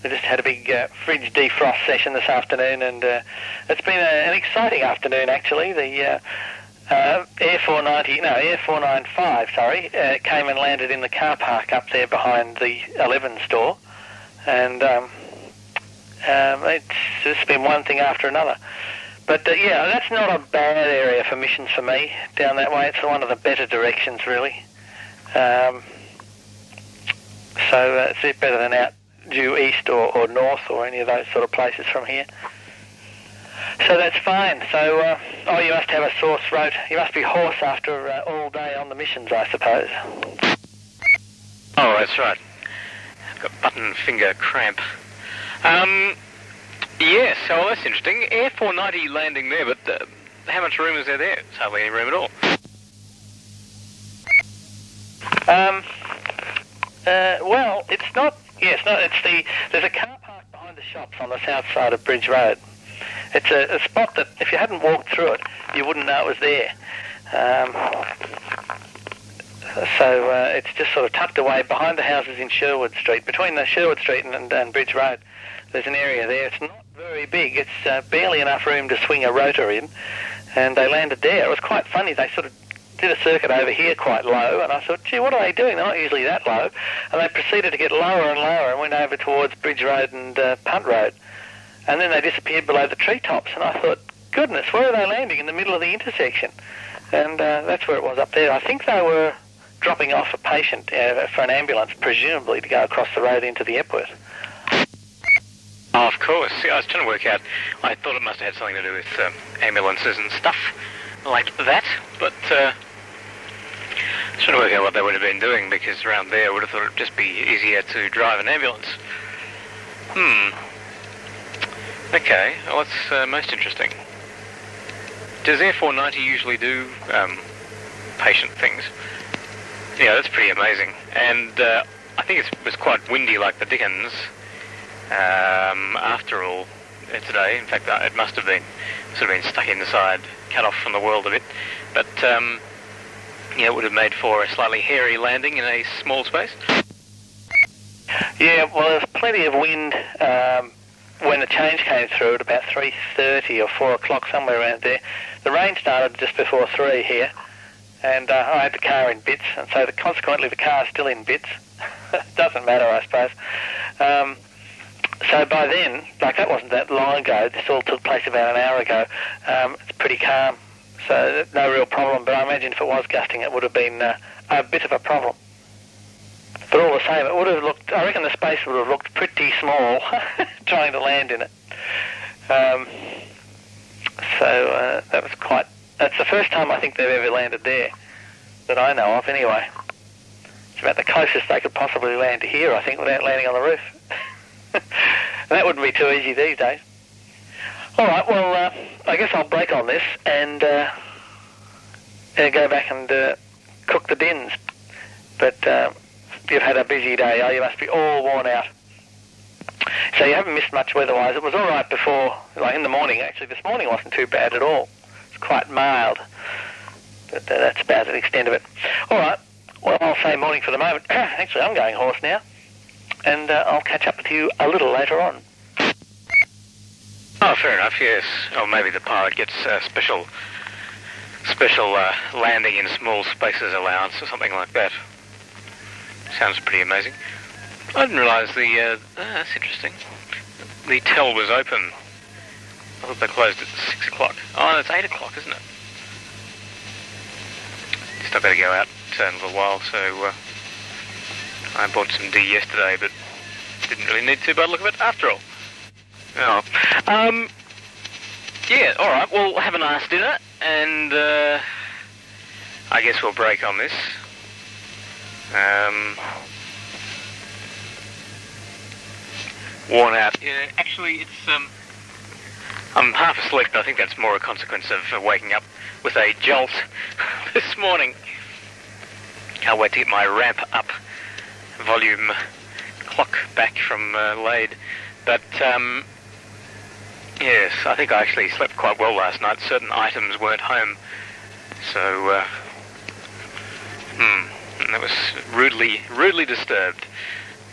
We just had a big uh, fridge defrost session this afternoon, and uh, it's been a, an exciting afternoon actually. The uh, uh, Air 490, no, Air 495, sorry, uh, came and landed in the car park up there behind the 11 store, and um, um, it's just been one thing after another. But uh, yeah, that's not a bad area for missions for me down that way. It's one of the better directions, really. Um, so uh, it's better than out due east or, or north or any of those sort of places from here. So that's fine. So, uh, oh, you must have a sore throat. You must be hoarse after uh, all day on the missions, I suppose. Oh, that's right. I've got button finger cramp. Um, yes, so that's interesting. Air 490 landing there, but uh, how much room is there there? It's hardly any room at all. Um, uh, well, it's not. Yes, no, it's the. There's a car park behind the shops on the south side of Bridge Road. It's a, a spot that, if you hadn't walked through it, you wouldn't know it was there. Um, so uh, it's just sort of tucked away behind the houses in Sherwood Street, between the Sherwood Street and, and, and Bridge Road. There's an area there. It's not very big. It's uh, barely enough room to swing a rotor in, and they landed there. It was quite funny. They sort of did a circuit over here quite low, and I thought, gee, what are they doing? They're not usually that low. And they proceeded to get lower and lower and went over towards Bridge Road and uh, Punt Road. And then they disappeared below the treetops, and I thought, goodness, where are they landing? In the middle of the intersection. And uh, that's where it was up there. I think they were dropping off a patient uh, for an ambulance, presumably to go across the road into the Epworth. Oh, of course. See, I was trying to work out. I thought it must have had something to do with um, ambulances and stuff like that, but was trying to work out what they would have been doing because around there I would have thought it'd just be easier to drive an ambulance. Hmm. Okay, well, that's uh, most interesting. Does Air 490 usually do um, patient things? Yeah, that's pretty amazing. And uh, I think it was quite windy like the Dickens um, after all uh, today. In fact, uh, it must have been sort of been stuck inside, cut off from the world a bit. But um, yeah, it would have made for a slightly hairy landing in a small space. Yeah, well, there's plenty of wind um, when the change came through at about 3.30 or 4 o'clock, somewhere around there. The rain started just before 3 here, and uh, I had the car in bits, and so the, consequently the car's still in bits. Doesn't matter, I suppose. Um, so by then, like that wasn't that long ago, this all took place about an hour ago, um, it's pretty calm, so no real problem, but I imagine if it was gusting it would have been uh, a bit of a problem. But all the same, it would have looked, I reckon the space would have looked pretty small trying to land in it. Um, so uh, that was quite, that's the first time I think they've ever landed there, that I know of anyway. It's about the closest they could possibly land to here, I think, without landing on the roof. that wouldn't be too easy these days. All right, well, uh, I guess I'll break on this and uh, go back and uh, cook the dins. But uh, you've had a busy day. Oh, you must be all worn out. So you haven't missed much weather-wise. It was all right before, like in the morning. Actually, this morning wasn't too bad at all. It's quite mild. But uh, that's about the extent of it. All right. Well, I'll say morning for the moment. Actually, I'm going horse now. And uh, I'll catch up with you a little later on. Oh, fair enough, yes. Or maybe the pilot gets a special special uh, landing in small spaces allowance or something like that. Sounds pretty amazing. I didn't realise the... Uh, oh, that's interesting. The tell was open. I thought they closed at 6 o'clock. Oh, it's 8 o'clock, isn't it? Just I better go out in a little while, so... Uh, I bought some D yesterday, but didn't really need to by the look of it after all. Oh. Um, yeah, alright, well, have a nice dinner, and uh, I guess we'll break on this. Um, worn out. Yeah, actually, it's, um, I'm half asleep, but I think that's more a consequence of uh, waking up with a jolt this morning. Can't wait to get my ramp up volume clock back from uh, Lade. But um, yes, I think I actually slept quite well last night. Certain items weren't home, so uh, hmm, and that was rudely rudely disturbed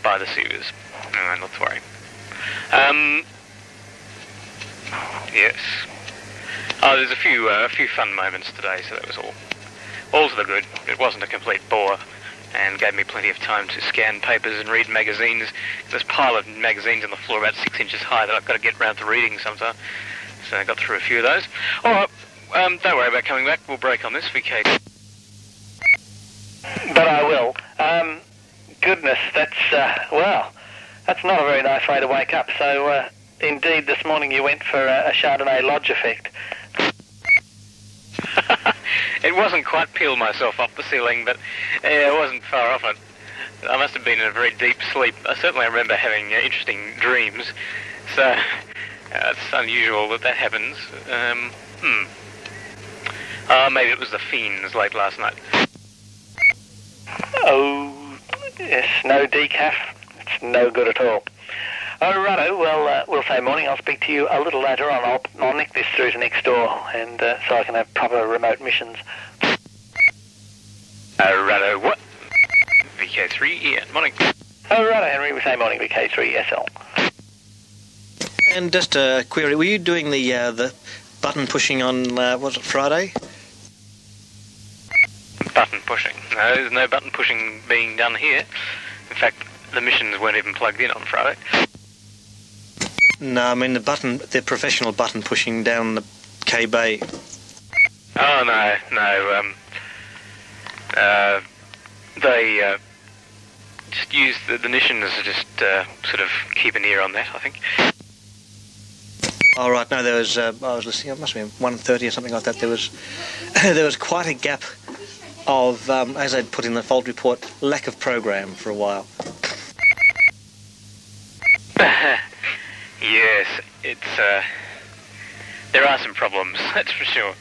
by the sewers. No, not to worry. Um, yes. Oh, there's a few uh, a few fun moments today, so that was all. All to the good. It wasn't a complete bore, and gave me plenty of time to scan papers and read magazines. There's a pile of magazines on the floor about six inches high that I've got to get round to reading sometime. So I got through a few of those. All right, um, don't worry about coming back. We'll break on this, VK. But I will. Um, goodness, that's, uh, well, that's not a very nice way to wake up. So, uh, indeed, this morning you went for a, a Chardonnay Lodge effect. it wasn't quite peeled myself off the ceiling, but yeah, it wasn't far off it. I must have been in a very deep sleep. I certainly remember having uh, interesting dreams, so uh, it's unusual that that happens. Um, hmm. Uh, maybe it was the fiends late last night. Oh, yes, no decaf. It's no good at all. Oh, righto. Well, uh, we'll say morning. I'll speak to you a little later on. I'll, I'll nick this through to next door, and uh, so I can have proper remote missions. Oh, righto, what? VK3, yeah, morning. Oh, righto, Henry. We say morning, VK3SL. And just a query: Were you doing the uh, the button pushing on uh, was it Friday? Button pushing. No, there's no button pushing being done here. In fact, the missions weren't even plugged in on Friday. No, I mean the button, the professional button pushing down the K Bay. Oh no, no. Um, uh, they uh, just use the, the missions to just uh, sort of keep an ear on that. I think. All right, no, there was. Uh, I was listening. It must have been one thirty or something like that. There was, there was quite a gap of, um, as I'd put in the fault report, lack of program for a while. yes, it's. Uh, there are some problems. That's for sure.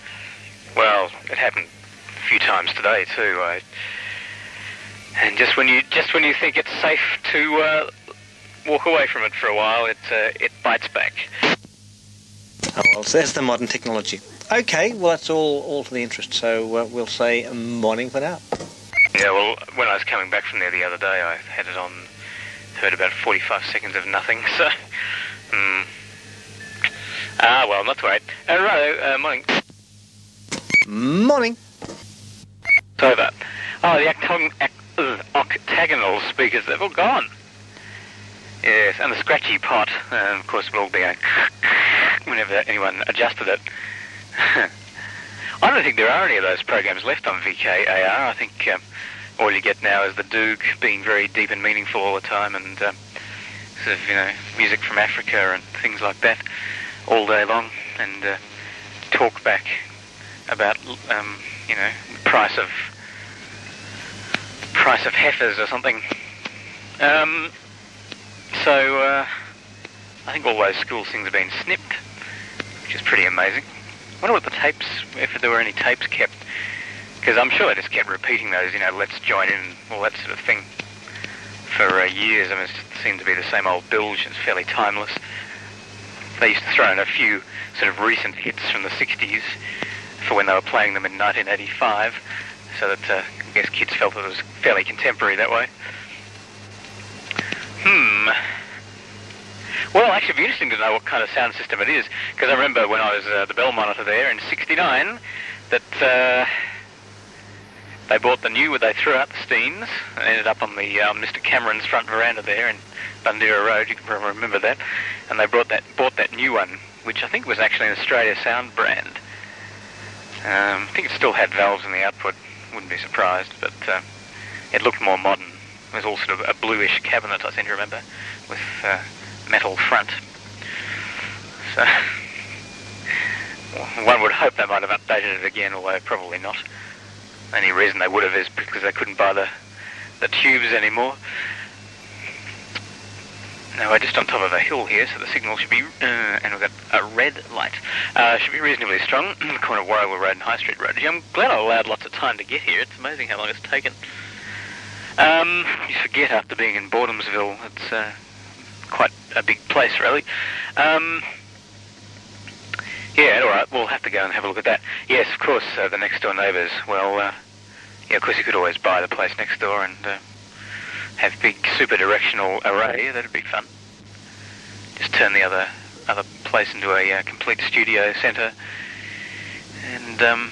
Well, it happened a few times today too. I, and just when you just when you think it's safe to uh, walk away from it for a while, it uh, it bites back. Oh, well, so there's the modern technology. Okay, well that's all all to the interest. So uh, we'll say morning for now. Yeah, well, when I was coming back from there the other day, I had it on, heard about 45 seconds of nothing. So, hmm. Ah, well, not to worry. Uh, right, uh, morning. Morning. Sorry about. that. Oh, the octon- uh, octagonal speakers, they've all gone. Yes, and the scratchy pot, uh, of course, will all be going whenever anyone adjusted it. I don't think there are any of those programs left on VKAR. I think um, all you get now is the Doog being very deep and meaningful all the time, and um, of you know music from Africa and things like that all day long, and uh, talk back about um, you know price of price of heifers or something. Um, so uh, I think all those school things have been snipped, which is pretty amazing. I wonder what the tapes, if there were any tapes kept, because I'm sure they just kept repeating those, you know, let's join in, all that sort of thing, for uh, years. I mean, it seemed to be the same old bilge. It's fairly timeless. They used to throw in a few sort of recent hits from the 60s for when they were playing them in 1985, so that uh, I guess kids felt that it was fairly contemporary that way. Hmm. Well, actually, it'd be interesting to know what kind of sound system it is, because I remember when I was uh, the bell monitor there in '69 that uh, they bought the new, they threw out the Steens and ended up on the um, Mr. Cameron's front veranda there in Bundoora Road. You can probably remember that, and they brought that bought that new one, which I think was actually an Australia Sound brand. Um, I think it still had valves in the output. Wouldn't be surprised, but uh, it looked more modern. It was all sort of a bluish cabinet, I seem to remember, with uh, metal front. So one would hope they might have updated it again, although probably not. Only reason they would have is because they couldn't buy the the tubes anymore. Now we're just on top of a hill here, so the signal should be, uh, and we've got a red light. Uh, should be reasonably strong. corner of Warrigal Road and High Street Road. I'm glad I allowed lots of time to get here. It's amazing how long it's taken. Um, you forget after being in Boredomsville, it's uh, quite a big place, really. Um, yeah, all right, we'll have to go and have a look at that. Yes, of course, uh, the next door neighbours. Well, uh, yeah, of course, you could always buy the place next door and uh, have big super directional array. That'd be fun. Just turn the other other place into a uh, complete studio centre and um,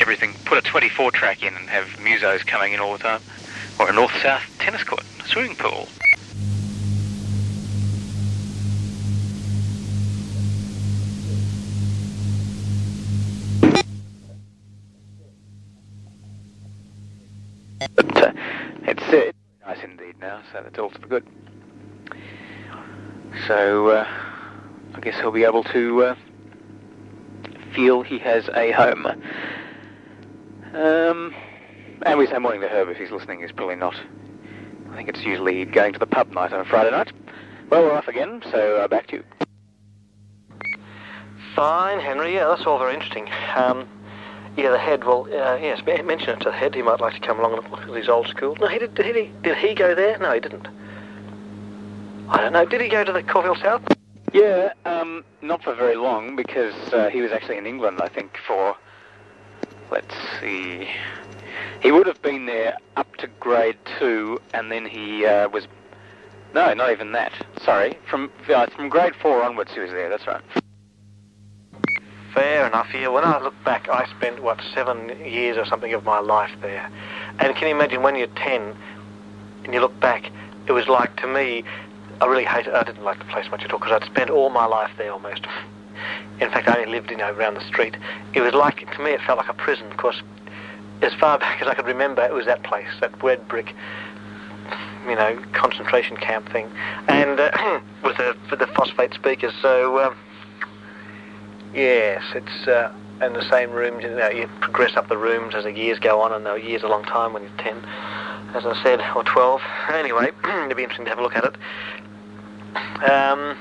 everything. Put a 24 track in and have musos coming in all the time, or a north-south tennis court, a swimming pool. But uh, it's, uh, nice indeed now, so that's all to the good. So uh, I guess he'll be able to uh, feel he has a home. Um, and we say morning to Herb if he's listening. He's probably not. I think it's usually going to the pub night on a Friday night. Well, we're off again, so uh, back to you. Fine, Henry. Yeah, that's all very interesting. Um, yeah, the head. Well, uh, yes, mention it to the head. He might like to come along and look at his old school. No, he did. Did he? Did he go there? No, he didn't. I don't know. Did he go to the Caulfield South? Yeah, um, not for very long because uh, he was actually in England, I think, for. Let's see. He would have been there up to grade two, and then he uh, was. No, not even that. Sorry, from uh, from grade four onwards, he was there. That's right. Fair enough. Yeah. When I look back, I spent what seven years or something of my life there, and can you imagine when you're ten, and you look back, it was like to me, I really hated. I didn't like the place much at all because I'd spent all my life there almost. In fact, I only lived, you know, around the street. It was like to me, it felt like a prison because as far back as I could remember, it was that place, that red brick, you know, concentration camp thing, and uh, with the the phosphate speakers. So. Um, Yes, it's uh, in the same rooms. You know, you progress up the rooms as the years go on, and the years a long time when you're ten, as I said, or twelve. Anyway, it'd be interesting to have a look at it. Um,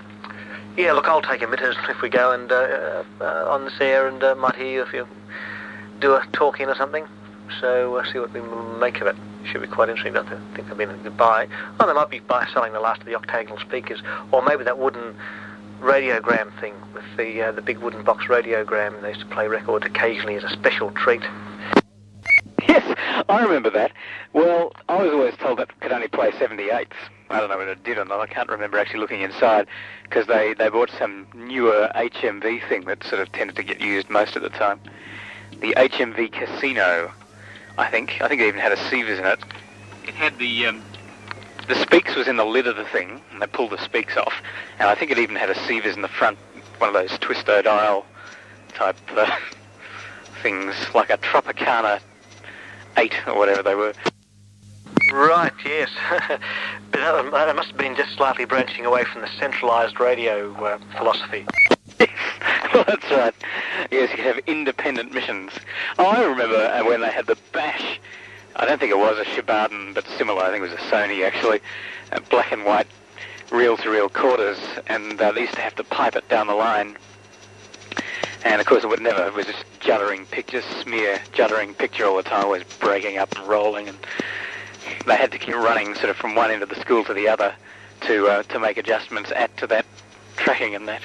yeah, look, I'll take minute if we go and uh, uh, on this air, and uh, might hear you if you do a talk in or something. So uh, see what we make of it. Should be quite interesting. I don't think they've been a good buy. Oh, they might be buy selling the last of the octagonal speakers, or maybe that wooden radiogram thing with the uh, the big wooden box radiogram. They used to play records occasionally as a special treat. Yes, I remember that. Well, I was always told that it could only play 78s. I don't know whether it did or not. I can't remember actually looking inside because they, they bought some newer HMV thing that sort of tended to get used most of the time. The HMV Casino, I think. I think it even had a Sievers in it. It had the um, the speaks was in the lid of the thing, and they pulled the speaks off. And I think it even had a Sievers in the front, one of those twisto dial type uh, things, like a Tropicana 8 or whatever they were. Right, yes. but that, that must have been just slightly branching away from the centralised radio uh, philosophy. well, that's right. Yes, you could have independent missions. Oh, I remember uh, when they had the Bash. I don't think it was a Shibaden, but similar. I think it was a Sony, actually. Uh, black and white reel-to-reel quarters, and uh, they used to have to pipe it down the line. And of course, it would never. It was just juddering picture, smear juddering picture all the time, always breaking up and rolling, and they had to keep running sort of from one end of the school to the other to uh, to make adjustments, add to that tracking and that.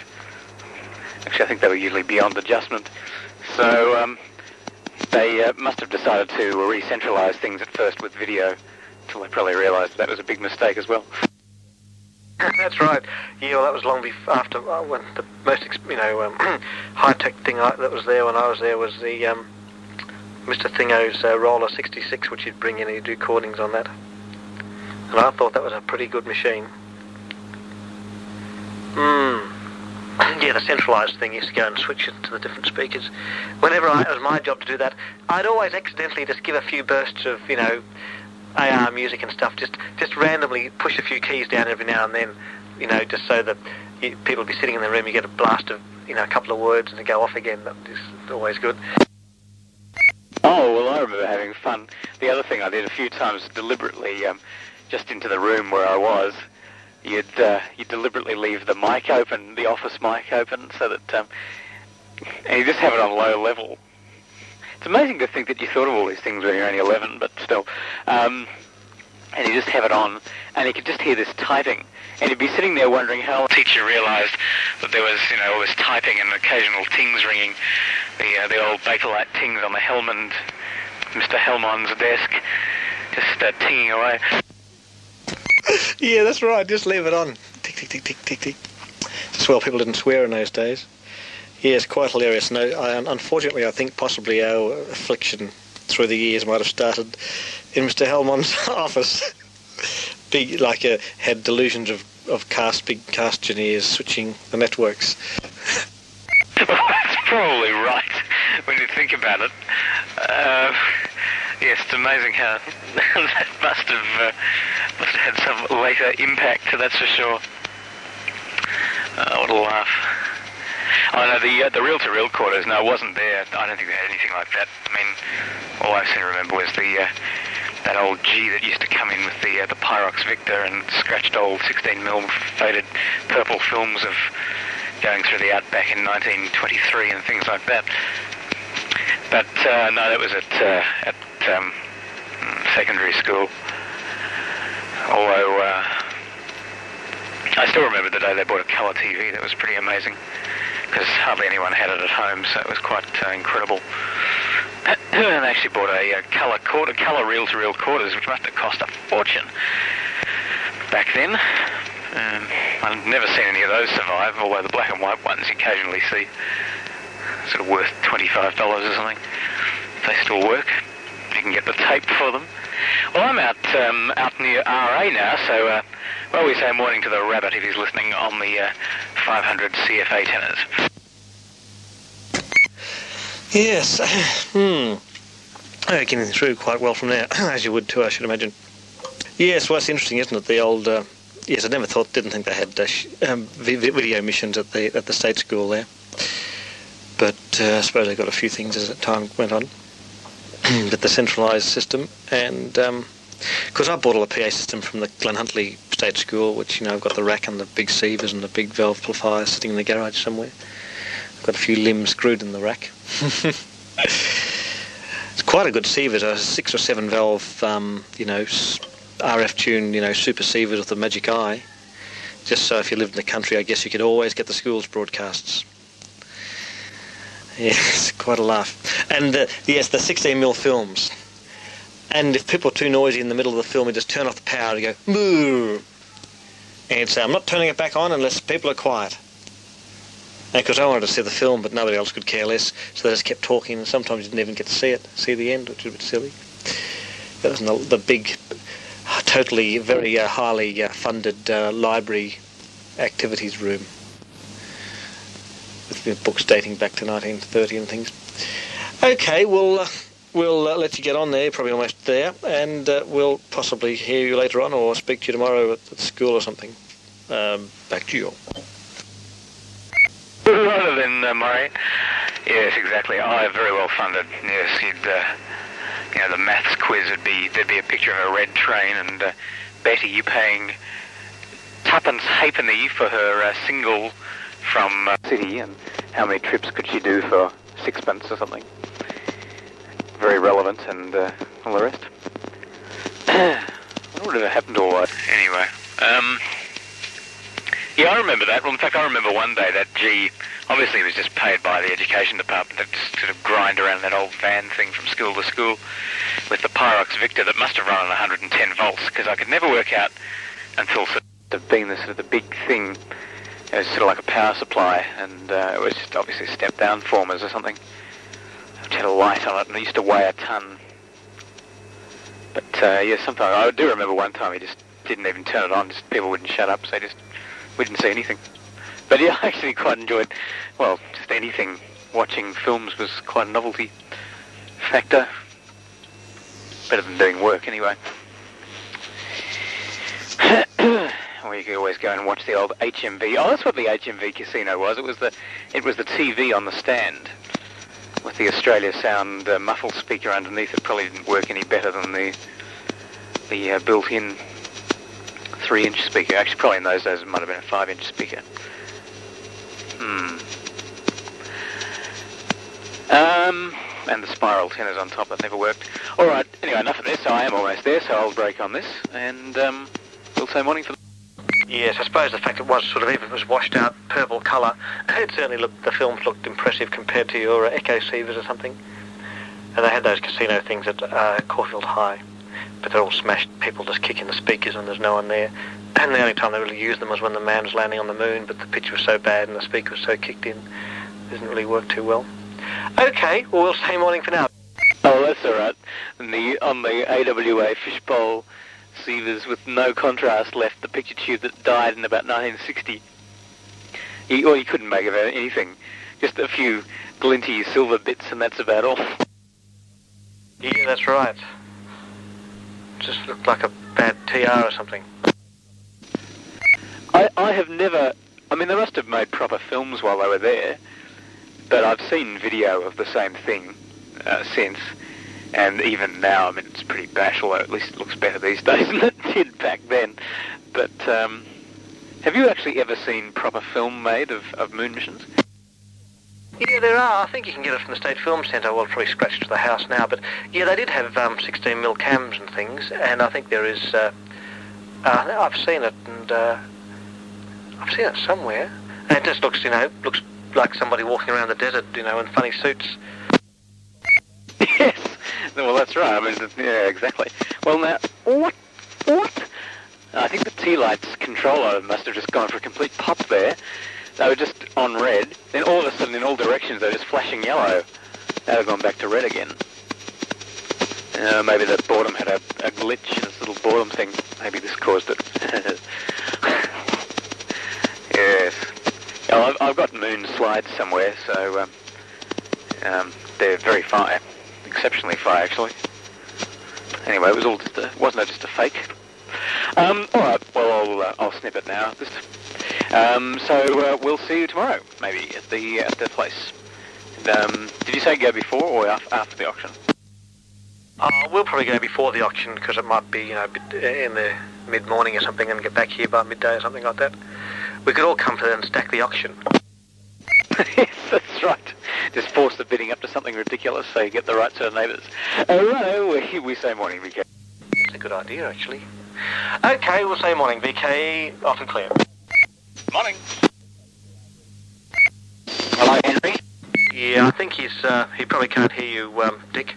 Actually, I think they were usually beyond adjustment. So um, they uh, must have decided to re-centralise things at first with video, until they probably realised that was a big mistake as well. That's right. Yeah, well, that was long before, after uh, when the most, you know, um, high-tech thing I, that was there when I was there was the um, Mr. Thingo's uh, Roller 66, which he'd bring in and he'd do recordings on that. And I thought that was a pretty good machine. Hmm. Yeah, the centralised thing is to go and switch it to the different speakers. Whenever I, it was my job to do that, I'd always accidentally just give a few bursts of, you know, AR music and stuff, just just randomly push a few keys down every now and then, you know, just so that you, people be sitting in the room, you get a blast of, you know, a couple of words and they go off again. That is always good. Oh, well, I remember having fun. The other thing I did a few times deliberately, um, just into the room where I was, you'd uh, you deliberately leave the mic open, the office mic open, so that um, and you just have it on low level. It's amazing to think that you thought of all these things when you're only 11, but still. Um, and he'd just have it on, and you could just hear this typing. And you'd be sitting there wondering how the teacher realised that there was, you know, this typing and occasional tings ringing, the uh, the old Bakelite tings on the Helmond, Mr. Helmond's desk, just uh, tinging away. Yeah, that's right. Just leave it on. Tick, tick, tick, tick, tick, tick. Well, people didn't swear in those days. Yeah, it's quite hilarious. No, I, unfortunately, I think possibly our affliction through the years might have started in Mr. Helmond's office. Big, like, uh, had delusions of, of cast, big cast engineers switching the networks. well, that's probably right when you think about it. Uh, yes, it's amazing how that must have uh, must have had some later impact. That's for sure. Uh, what a laugh. Oh know the uh, the reel-to-reel quarters. No, I wasn't there. I don't think they had anything like that. I mean, all I seem to remember was the uh, that old G that used to come in with the uh, the Pyrox Victor and scratched old 16 mm faded purple films of going through the outback in 1923 and things like that. But uh, no, that was at uh, at um, secondary school. Although uh, I still remember the day they bought a colour TV. That was pretty amazing because hardly anyone had it at home, so it was quite uh, incredible. and they actually bought a, a colour quarter, colour reel-to-reel quarters, which must have cost a fortune back then. Um, I've never seen any of those survive, although the black and white ones you occasionally see sort of worth $25 or something. They still work. You can get the tape for them. Well, I'm out um, out near RA now, so uh, well, we say morning to the rabbit if he's listening on the uh, 500 CFA tenors. Yes. hmm. Oh, getting through quite well from there, as you would too, I should imagine. Yes, well, it's interesting, isn't it? The old. Uh, yes, I never thought, didn't think they had uh, um, video missions at the at the state school there. But uh, I suppose they got a few things as time went on. But the centralised system, and because um, I bought all the PA system from the Glenhuntly State School, which you know I've got the rack and the big sievers and the big valve amplifier sitting in the garage somewhere. I've got a few limbs screwed in the rack. it's quite a good sievers, a six or seven valve, um, you know, RF tuned, you know, super sievers with a magic eye. Just so if you lived in the country, I guess you could always get the school's broadcasts. Yes, quite a laugh. And uh, yes, the 16mm films. And if people are too noisy in the middle of the film, you just turn off the power and go, moo. And say, I'm not turning it back on unless people are quiet. And because I wanted to see the film, but nobody else could care less, so they just kept talking, and sometimes you didn't even get to see it, see the end, which is a bit silly. That was the, the big, totally, very uh, highly uh, funded uh, library activities room with books dating back to 1930 and things. Okay, we'll uh, we'll uh, let you get on there. Probably almost there, and uh, we'll possibly hear you later on, or speak to you tomorrow at, at school or something. Um, back to you. Rather than uh, Murray. Yes, exactly. I oh, very well funded. Yes, you'd, uh, you know, the maths quiz would be there'd be a picture of a red train, and uh, Betty, you paying tuppence halfpenny for her uh, single from city and how many trips could she do for sixpence or something. Very relevant and uh, all the rest. what happened to all that? Anyway, um, yeah, I remember that. Well, in fact, I remember one day that G obviously it was just paid by the education department to just sort of grind around that old van thing from school to school with the Pyrox Victor that must have run on 110 volts because I could never work out until sort of being the sort of the big thing it was sort of like a power supply, and uh, it was just obviously step-down formers or something. It had a light on it, and it used to weigh a ton. But uh, yeah, sometimes I do remember one time he just didn't even turn it on. Just people wouldn't shut up, so just we didn't see anything. But yeah, I actually quite enjoyed. Well, just anything. Watching films was quite a novelty factor. Better than doing work, anyway. Or you could always go and watch the old HMV. Oh, that's what the HMV casino was. It was the, it was the TV on the stand with the Australia Sound uh, muffled speaker underneath. It probably didn't work any better than the the uh, built-in three-inch speaker. Actually, probably in those days it might have been a five-inch speaker. Hmm. Um. and the spiral tenors on top that never worked. All right. Anyway, enough of this. I am almost there, so I'll break on this, and um, we'll say morning for. Yes, I suppose the fact it was sort of even was washed out purple colour, it certainly looked the films looked impressive compared to your uh, Echo Sievers or something. And they had those casino things at uh, Caulfield High, but they're all smashed. People just kicking the speakers when there's no one there. And the only time they really used them was when the man was landing on the moon, but the pitch was so bad and the speaker was so kicked in, it didn't really work too well. Okay, well we'll say morning for now. Oh, that's all right. The on the AWA fishbowl sievers with no contrast left, the picture tube that died in about 1960. You, well, you couldn't make of anything. Just a few glinty silver bits, and that's about all. Yeah, that's right. Just looked like a bad TR or something. I, I have never. I mean, they must have made proper films while they were there, but I've seen video of the same thing uh, since, and even now, I mean, it's pretty bashful. although at least it looks better these days than it did back then. But um, have you actually ever seen proper film made of, of moon missions? Yeah, there are. I think you can get it from the State Film Centre. Well, probably scratched to the house now, but yeah, they did have um, 16 mil cams and things, and I think there is. Uh, uh, I've seen it, and uh, I've seen it somewhere, and it just looks, you know, looks like somebody walking around the desert, you know, in funny suits. yes. Well, that's right. I mean, yeah, exactly. Well, now, what? What? I think the T lights controller must have just gone for a complete pop there. They were just on red. Then all of a sudden, in all directions, they're just flashing yellow. Now they've gone back to red again. Uh, maybe the boredom had a, a glitch in its little boredom thing. Maybe this caused it. yes. I've, I've got moon slides somewhere, so um, um, they're very far, exceptionally far actually. Anyway, it was all just a, wasn't it just a fake? Um, all right. Well, I'll uh, I'll snip it now. Just, um, so uh, we'll see you tomorrow, maybe at the at the place. Um, did you say go before or after the auction? Uh, we'll probably go before the auction because it might be, you know, in the mid-morning or something and get back here by midday or something like that. We could all come to and stack the auction. Yes, that's right. Just force the bidding up to something ridiculous so you get the right sort of neighbours. Right, we, we say morning, VK. It's a good idea, actually. Okay, we'll say morning, VK, off and clear. Morning. Hello, Henry. Yeah, I think he's, uh, he probably can't hear you, um, Dick.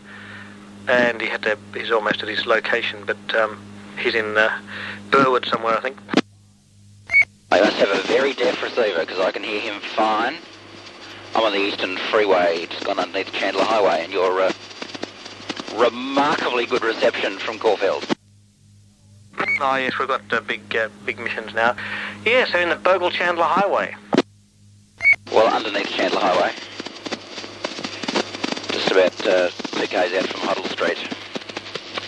And he had to, he's almost at his location, but um, he's in uh, Burwood somewhere, I think. I must have a very deaf receiver because I can hear him fine. I'm on the Eastern Freeway, just gone underneath Chandler Highway, and you're uh, remarkably good reception from Caulfield. Oh yes, we've got uh, big, uh, big missions now. Yeah, so in the Bogle Chandler Highway. Well, underneath Chandler Highway. Just about uh, two k's out from Hoddle Street.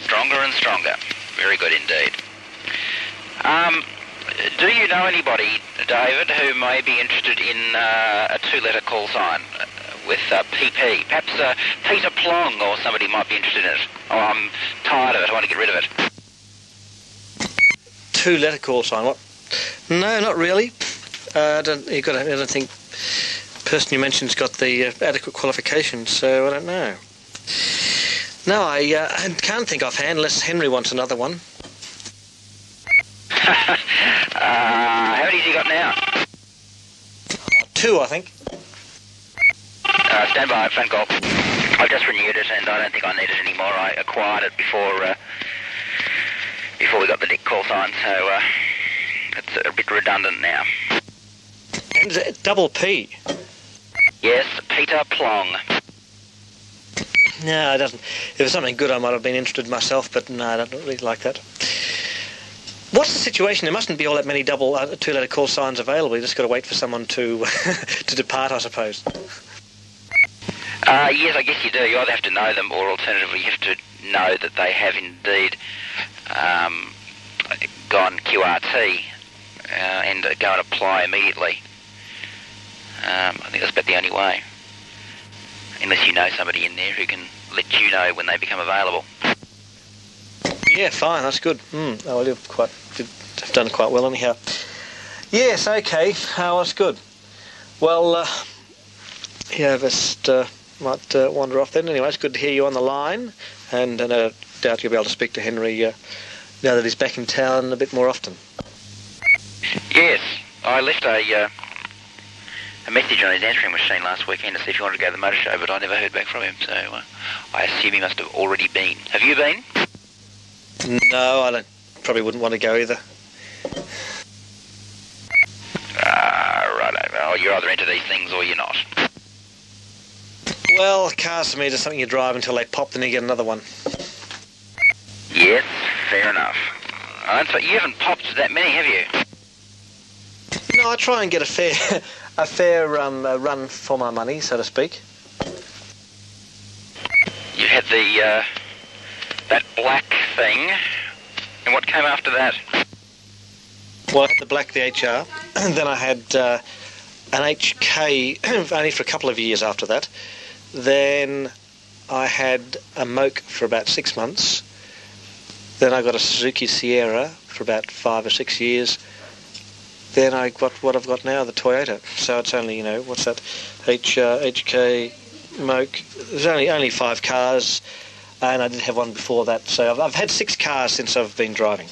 Stronger and stronger. Very good indeed. Um, do you know anybody, David, who may be interested in uh, a two-letter call sign uh, with uh, PP? Perhaps uh, Peter Plong or somebody might be interested in it. Oh, I'm tired of it. I want to get rid of it. Two letter call sign, what? No, not really. Uh, I don't, you got, I don't think the person you mentioned's got the uh, adequate qualifications, so I don't know. No, I, uh, I can't think offhand unless Henry wants another one. uh, how many has he got now? Two, I think. Uh, stand by, phone call. I've just renewed it, and I don't think I need it anymore. I acquired it before uh, before we got the Dick call sign, so uh, it's a bit redundant now. And is it double P. Yes, Peter Plong. No, it doesn't. If it was something good, I might have been interested myself, but no, I don't really like that. What's the situation? There mustn't be all that many double uh, two-letter call signs available. You just got to wait for someone to to depart, I suppose. Uh, yes, I guess you do. You either have to know them, or alternatively, you have to know that they have indeed um, gone QRT uh, and go and apply immediately. Um, I think that's about the only way. Unless you know somebody in there who can let you know when they become available. Yeah, fine. That's good. Mm, oh, have done quite well anyhow. Yes, okay. Oh, that's good. Well, uh, yeah, just uh, might uh, wander off then. Anyway, it's good to hear you on the line, and uh, no doubt you'll be able to speak to Henry uh, now that he's back in town a bit more often. Yes, I left a uh, a message on his answering machine last weekend to see if he wanted to go to the motor show, but I never heard back from him, so uh, I assume he must have already been. Have you been? No, I don't. Probably wouldn't want to go either. Ah, right. Well, you're either into these things or you're not. Well, cars to me is something you drive until they pop, then you get another one. Yes, fair enough. So you haven't popped that many, have you? No, I try and get a fair, a fair um, uh, run for my money, so to speak. You had the uh, that black thing, and what came after that? Well, the black, the HR, and then I had uh, an HK only for a couple of years after that. Then I had a Moke for about six months. Then I got a Suzuki Sierra for about five or six years. Then I got what I've got now, the Toyota. So it's only, you know, what's that? H, uh, HK Moke. There's only only five cars, and I did have one before that. So I've, I've had six cars since I've been driving.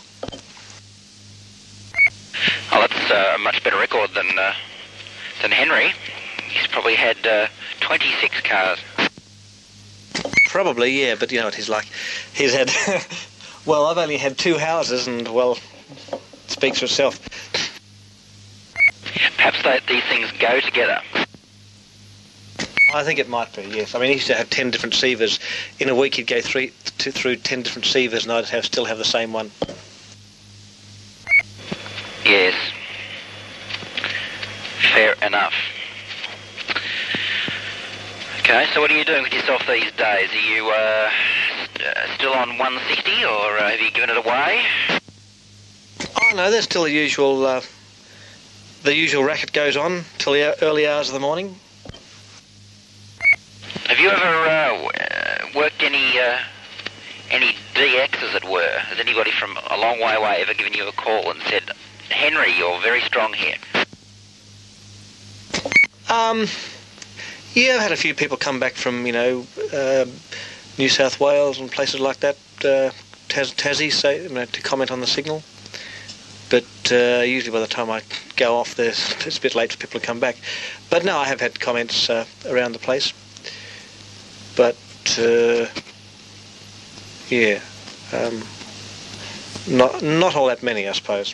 Oh, that's uh, a much better record than uh, than Henry. He's probably had uh, 26 cars. Probably, yeah, but you know what he's like. He's had, well, I've only had two houses, and well, it speaks for itself. Perhaps they, these things go together. I think it might be, yes. I mean, he used to have 10 different sievers. In a week, he'd go three, two, through 10 different sievers, and I'd have, still have the same one. Yes. Fair enough. Okay, so what are you doing with yourself these days? Are you uh, st- uh, still on 160 or uh, have you given it away? Oh, no, there's still the usual, uh, the usual racket goes on till the early hours of the morning. Have you ever uh, uh, worked any uh, any DX, as it were? Has anybody from a long way away ever given you a call and said, Henry, you're very strong here? Um, yeah, I've had a few people come back from, you know, uh, New South Wales and places like that, uh, Tas- Tassie, say, you know, to comment on the signal. But uh, usually by the time I go off, there's, it's a bit late for people to come back. But no, I have had comments uh, around the place. But uh, yeah, um, not not all that many, I suppose,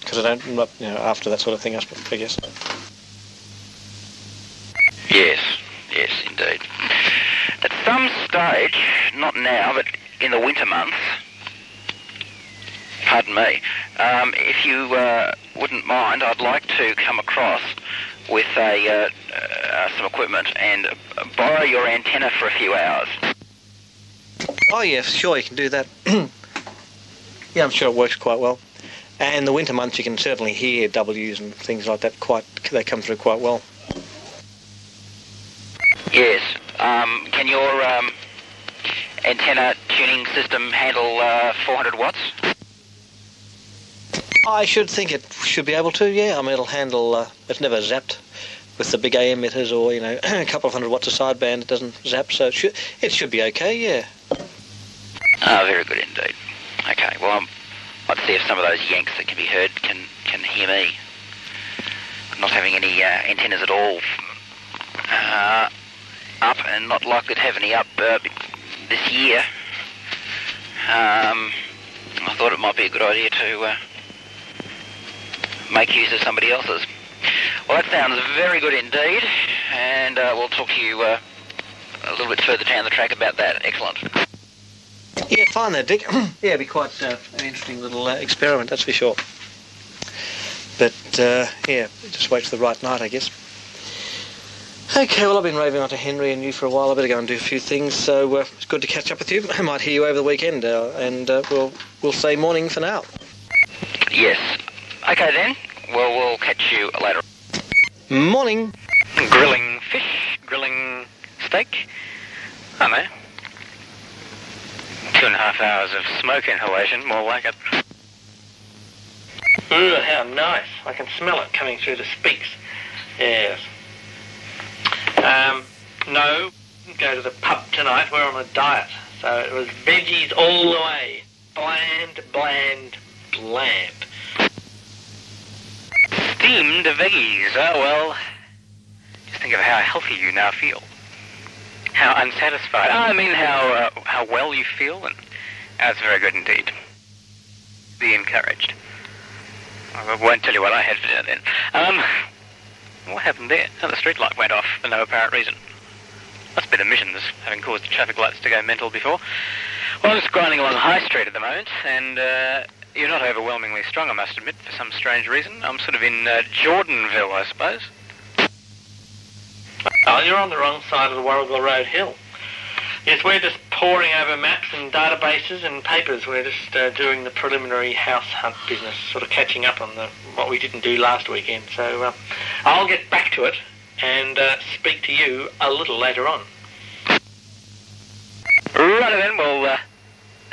because I don't, not you know, after that sort of thing, I I guess. Yes, yes, indeed. At some stage, not now, but in the winter months, pardon me, um, if you uh, wouldn't mind, I'd like to come across with a uh, uh, some equipment and borrow your antenna for a few hours. Oh yeah, sure, you can do that. yeah, I'm sure it works quite well. And the winter months, you can certainly hear W's and things like that. Quite, they come through quite well. Yes. Um, can your um, antenna tuning system handle uh, 400 watts? I should think it should be able to. Yeah, I mean it'll handle. Uh, it's never zapped with the big AM emitters or you know a couple of hundred watts of sideband. It doesn't zap, so it should it should be okay. Yeah. Ah, very good indeed. Okay, well, I'm, I'd see if some of those yanks that can be heard can, can hear me. Not having any uh, antennas at all uh, up and not likely to have any up uh, this year. Um, I thought it might be a good idea to uh, make use of somebody else's. Well, that sounds very good indeed, and uh, we'll talk to you uh, a little bit further down the track about that. Excellent. Yeah, fine there, Dick. yeah, it'd be quite uh, an interesting little uh, experiment, that's for sure. But uh, yeah, just wait for the right night, I guess. Okay, well, I've been raving on to Henry and you for a while. I better go and do a few things. So uh, it's good to catch up with you. I might hear you over the weekend, uh, and uh, we'll we'll say morning for now. Yes. Okay then. Well, we'll catch you later. Morning. Grilling fish, grilling steak. I don't know. Two and a half hours of smoke inhalation, more like it. Ooh, how nice. I can smell it coming through the speaks. Yes. Um, no, go to the pub tonight. We're on a diet, so it was veggies all the way. Bland, bland, bland. Steamed veggies. Oh, well, just think of how healthy you now feel. How unsatisfied. I mean, how uh, how well you feel, and that's very good indeed. Be encouraged. I won't tell you what I had to do then. Um, what happened there? Oh, the street light went off for no apparent reason. Must be the missions having caused the traffic lights to go mental before. Well, I'm just grinding along High Street at the moment, and uh, you're not overwhelmingly strong, I must admit, for some strange reason. I'm sort of in uh, Jordanville, I suppose. Oh, you're on the wrong side of the Warrigal Road Hill. Yes, we're just poring over maps and databases and papers. We're just uh, doing the preliminary house hunt business, sort of catching up on the, what we didn't do last weekend. So uh, I'll get back to it and uh, speak to you a little later on. Right then, well,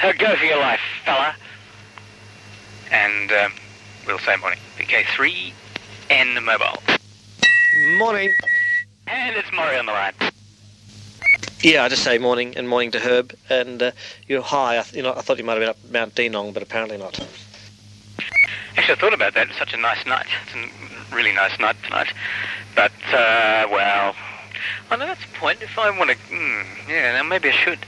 uh, go for your life, fella. And um, we'll say morning. VK3 and mobile. Morning. And it's Murray on the line. Yeah, I just say morning and morning to Herb. And uh, you're high. I, th- you know, I thought you might have been up Mount Dandenong, but apparently not. Actually, I thought about that. It's such a nice night. It's a really nice night tonight. But, uh, well, I know that's the point. If I want to, mm, yeah, now maybe I should.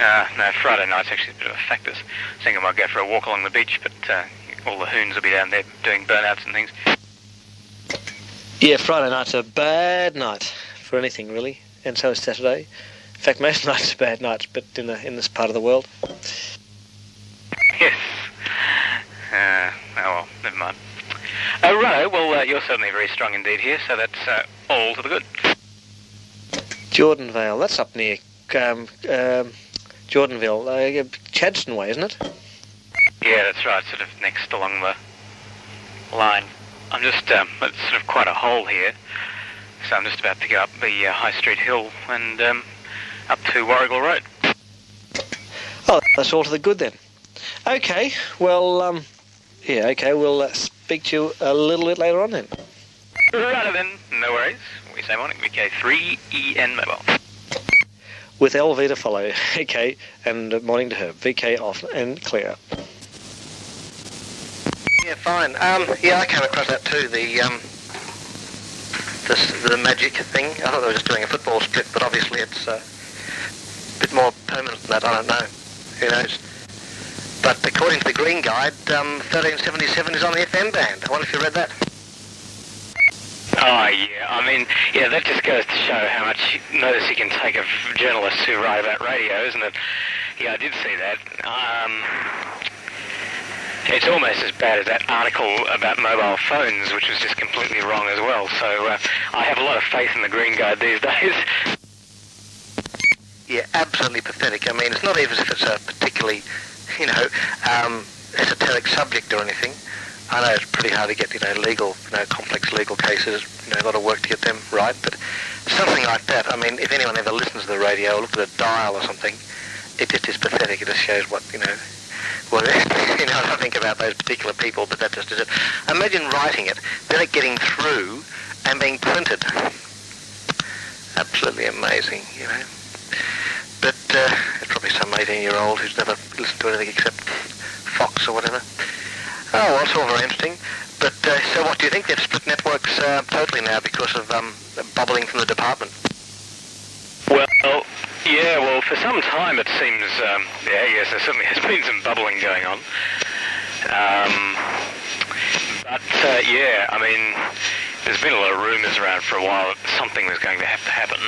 Uh, no, Friday night's actually a bit of a factor. I think I might go for a walk along the beach, but uh, all the hoons will be down there doing burnouts and things. Yeah, Friday night's a bad night for anything, really. And so is Saturday. In fact, most nights are bad nights, but in, the, in this part of the world. Yes. Uh, oh well, never mind. Uh, right, well, uh, you're certainly very strong indeed here, so that's uh, all to the good. Jordanvale, that's up near um, um, Jordanville, uh, Chadstone Way, isn't it? Yeah, that's right, sort of next along the line. I'm just, um, it's sort of quite a hole here, so I'm just about to go up the uh, High Street Hill and um, up to Warrigal Road. Oh, that's all to the good then. Okay, well, um, yeah, okay, we'll uh, speak to you a little bit later on then. Right then, no worries. We say morning, VK3EN mobile. With LV to follow, okay, and morning to her, VK off and clear. Yeah, fine. Um, yeah, I came across that too. The um, this, the magic thing. I thought they were just doing a football strip, but obviously it's uh, a bit more permanent than that. I don't know. Who knows? But according to the Green Guide, um, 1377 is on the FM band. I wonder if you read that. Oh, yeah. I mean, yeah, that just goes to show how much notice you can take of journalists who write about radio, isn't it? Yeah, I did see that. Um, it's almost as bad as that article about mobile phones, which was just completely wrong as well. So uh, I have a lot of faith in the Green Guide these days. Yeah, absolutely pathetic. I mean, it's not even as if it's a particularly, you know, um, esoteric subject or anything. I know it's pretty hard to get, you know, legal, you know, complex legal cases, you know, a lot of work to get them right, but something like that, I mean, if anyone ever listens to the radio or looks at a dial or something, it just is pathetic. It just shows what, you know, well, you know, I think about those particular people, but that just is it. Imagine writing it, then it getting through and being printed. Absolutely amazing, you know. But uh, it's probably some 18-year-old who's never listened to anything except Fox or whatever. Oh, well, it's all very interesting. But uh, so what do you think? They've split networks uh, totally now because of um, bubbling from the department. Well, yeah, well, for some time it seems, um, yeah, yes, there certainly has been some bubbling going on. Um, but, uh, yeah, I mean, there's been a lot of rumours around for a while that something was going to have to happen.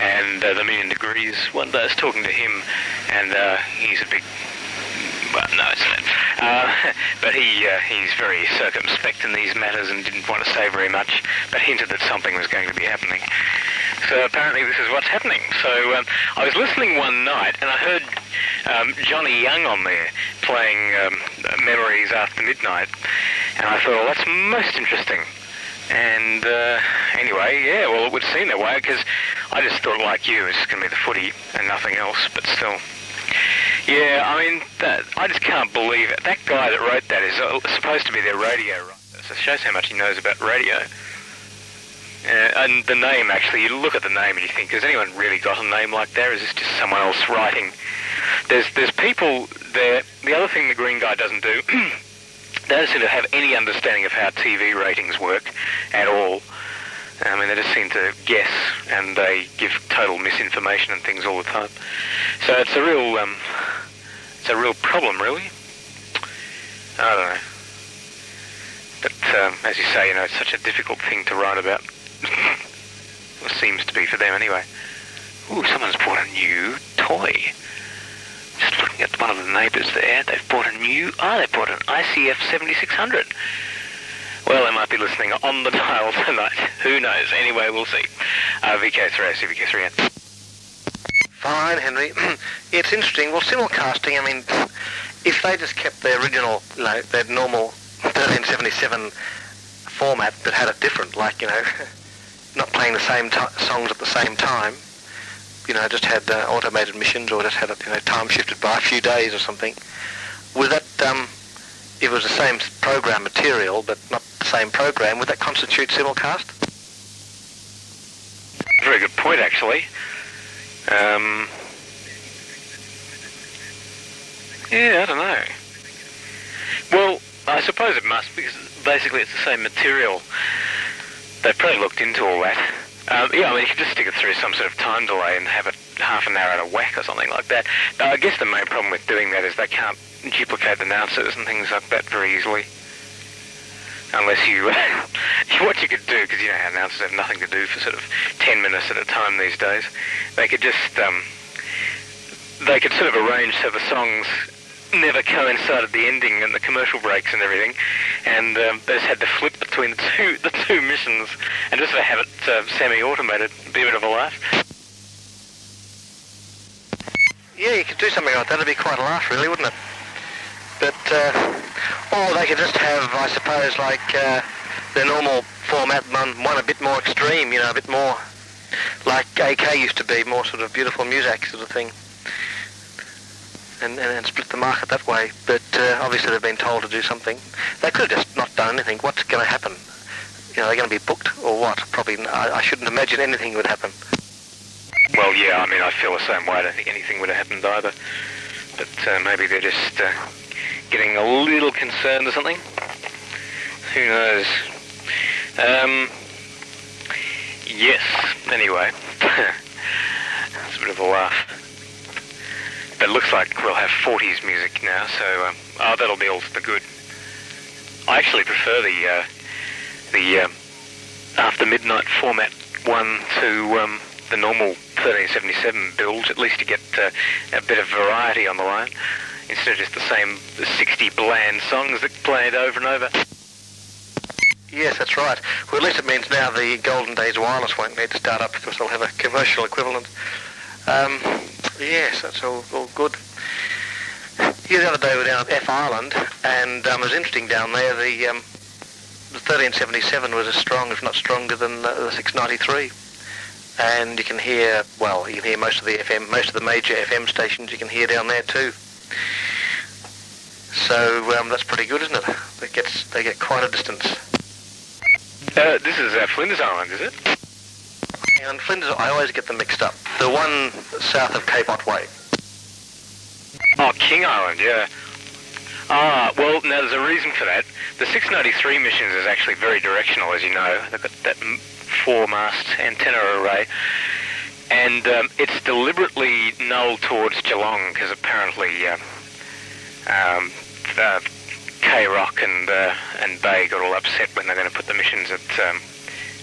And uh, the Million Degrees, one day I was talking to him, and uh, he's a big well, no, it's not. Uh, but he uh, he's very circumspect in these matters and didn't want to say very much, but hinted that something was going to be happening. So apparently this is what's happening. So um, I was listening one night and I heard um, Johnny Young on there playing um, Memories After Midnight, and I thought, well, that's most interesting. And uh, anyway, yeah, well, it would seem that way because I just thought, like you, it's going to be the footy and nothing else, but still. Yeah, I mean, that, I just can't believe it. That guy that wrote that is uh, supposed to be their radio writer, so it shows how much he knows about radio. Uh, and the name, actually, you look at the name and you think, has anyone really got a name like that? Is this just someone else writing? There's there's people there. The other thing the green guy doesn't do, they don't seem to have any understanding of how TV ratings work at all. I mean, they just seem to guess and they give total misinformation and things all the time. So it's a real, um, it's a real problem, really. I don't know. But um, as you say, you know, it's such a difficult thing to write about. or seems to be for them anyway. Ooh, someone's bought a new toy. Just looking at one of the neighbours there, they've bought a new, oh, they bought an ICF 7600. Well, they might be listening on the dial tonight. Who knows? Anyway, we'll see. Uh, VK3, VK3N. Fine, Henry. it's interesting. Well, simulcasting, I mean, if they just kept their original, you know, their normal 1377 format but had it different, like, you know, not playing the same songs at the same time, you know, just had uh, automated missions or just had it, you know, time shifted by a few days or something, would that, um, it was the same program material but not the same program, would that constitute simulcast? Very good point, actually. Um, yeah, I don't know. Well, I suppose it must because basically it's the same material. They've probably looked into all that. Um, yeah, I mean, you could just stick it through some sort of time delay and have it half an hour out of whack or something like that. I guess the main problem with doing that is they can't duplicate announcers and things like that very easily. Unless you, what you could do, because you know how announcers have nothing to do for sort of 10 minutes at a time these days, they could just, um, they could sort of arrange so the songs never coincided the ending and the commercial breaks and everything, and um, they just had to flip between the two the two missions and just have it uh, semi-automated. Be a bit of a laugh. Yeah, you could do something like that. It'd be quite a laugh, really, wouldn't it? But, uh, or they could just have, I suppose, like uh, the normal format, one, one a bit more extreme, you know, a bit more like AK used to be, more sort of beautiful music sort of thing. And, and, and split the market that way. But uh, obviously they've been told to do something. They could have just not done anything. What's going to happen? You know, they're going to be booked or what? Probably, I, I shouldn't imagine anything would happen. Well, yeah, I mean, I feel the same way. I don't think anything would have happened either. But uh, maybe they're just uh, getting a little concerned or something. Who knows? Um, yes, anyway. it's a bit of a laugh. But it looks like we'll have 40s music now, so um, oh, that'll be all for good. I actually prefer the uh, the um, after midnight format one to um, the normal 1377 build, at least to get uh, a bit of variety on the line, instead of just the same 60 bland songs that played over and over. Yes, that's right. Well, at least it means now the Golden Days wireless won't need to start up because they'll have a commercial equivalent. Um, yes, that's all, all good. Here the other day we were down at F Island, and um, it was interesting down there. The, um, the 1377 was as strong, if not stronger, than uh, the 693. And you can hear, well, you can hear most of the FM, most of the major FM stations. You can hear down there too. So um, that's pretty good, isn't it? It gets they get quite a distance. Uh, this is uh, Flinders Island, is it? And Flinders, I always get them mixed up. The one south of Cape Otway. Oh, King Island, yeah. Ah, well, now there's a reason for that. The 693 missions is actually very directional, as you know. They've got that four-mast antenna array. And um, it's deliberately null towards Geelong, because apparently uh, um, uh, K-Rock and, uh, and Bay got all upset when they're going to put the missions at um,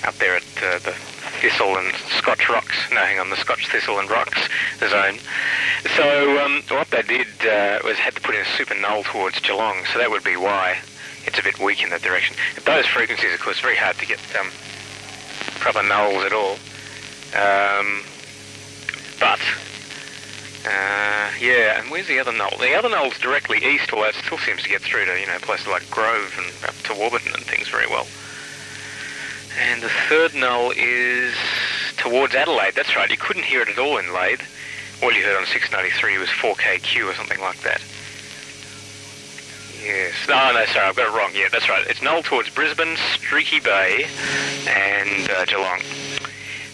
up there at uh, the Thistle and Scotch Rocks. No, hang on, the Scotch Thistle and Rocks zone. So um, what they did uh, was had to put in a super null towards Geelong, so that would be why it's a bit weak in that direction. At those frequencies, of course, very hard to get um, proper nulls at all. Um, but uh, yeah, and where's the other null? The other null's directly east, although it still seems to get through to you know places like Grove and up to Warburton and things very well. And the third null is towards Adelaide. That's right. You couldn't hear it at all in Lade. All you heard on 693 was 4KQ or something like that. Yes. No, no, sorry, I've got it wrong. Yeah, that's right. It's null towards Brisbane, Streaky Bay, and uh, Geelong.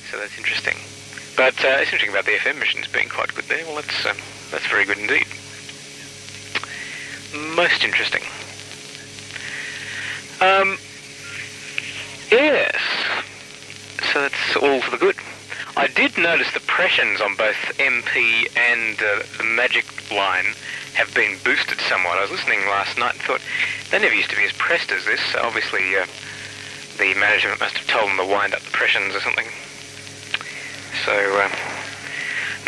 So that's interesting. But uh, it's interesting about the FM missions being quite good there. Well, that's um, that's very good indeed. Most interesting. Um, yes. So that's all for the good. I did notice the pressions on both MP and uh, the Magic line have been boosted somewhat. I was listening last night and thought they never used to be as pressed as this. So obviously, uh, the management must have told them to wind up the pressions or something. So uh,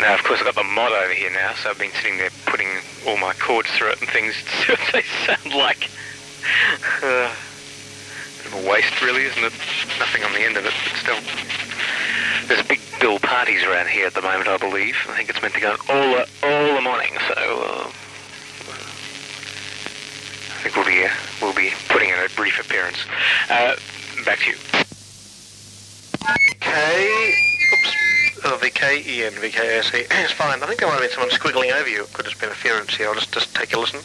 now, of course, I've got the mod over here now, so I've been sitting there putting all my chords through it and things to see what they sound like. Uh, bit of a waste, really, isn't it? Nothing on the end of it, but still. There's big bill parties around here at the moment, I believe. I think it's meant to go on all the, all the morning, so uh, I think we'll be uh, we'll be putting in a brief appearance. Uh, back to you. Oh, It's fine. I think there might have been someone squiggling over you. It could have been interference here. I'll just, just take a listen.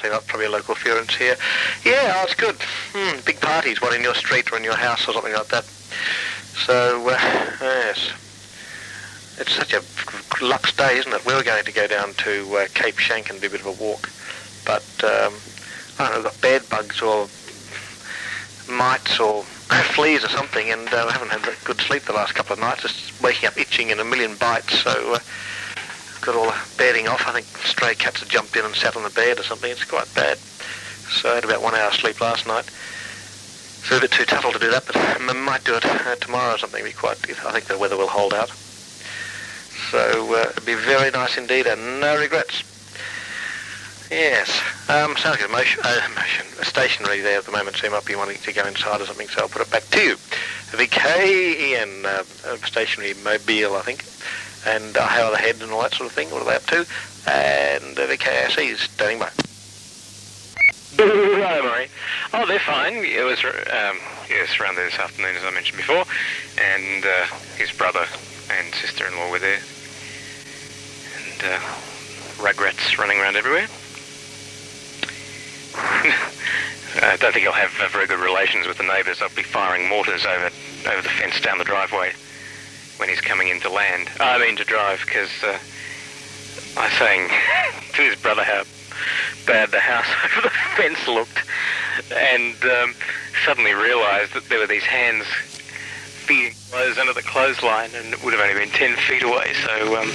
Think that's probably a local interference here. Yeah, oh, it's good. Hmm, big parties, one in your street or in your house or something like that. So, uh, yes. It's such a lux day, isn't it? We were going to go down to uh, Cape Schanck and do a bit of a walk. But, um, I don't know, we've got bed bugs or mites or fleas or something, and uh, I haven't had good sleep the last couple of nights. Just waking up itching and a million bites. So uh, got all the bedding off. I think stray cats have jumped in and sat on the bed or something. It's quite bad. So I had about one hour sleep last night. It's a bit too tough to do that, but I might do it uh, tomorrow or something. Be quite. I think the weather will hold out. So uh, it'd be very nice indeed, and no regrets. Yes. Um, sounds like a motion, uh, motion, stationary there at the moment, so you might be wanting to go inside or something, so I'll put it back to you. VKEN, uh, stationary mobile, I think, and uh, how the head and all that sort of thing, what are they up to? And uh, VKRC is standing by. Hello, Murray. Oh, they're fine. It was um, yes, around there this afternoon, as I mentioned before, and uh, his brother and sister-in-law were there, and uh, rugrats running around everywhere. I don't think he'll have uh, very good relations with the neighbours. I'll be firing mortars over over the fence down the driveway when he's coming in to land. I mean to drive, because uh, I was saying to his brother how bad the house over the fence looked, and um, suddenly realised that there were these hands feeding clothes under the clothesline, and it would have only been ten feet away. So um,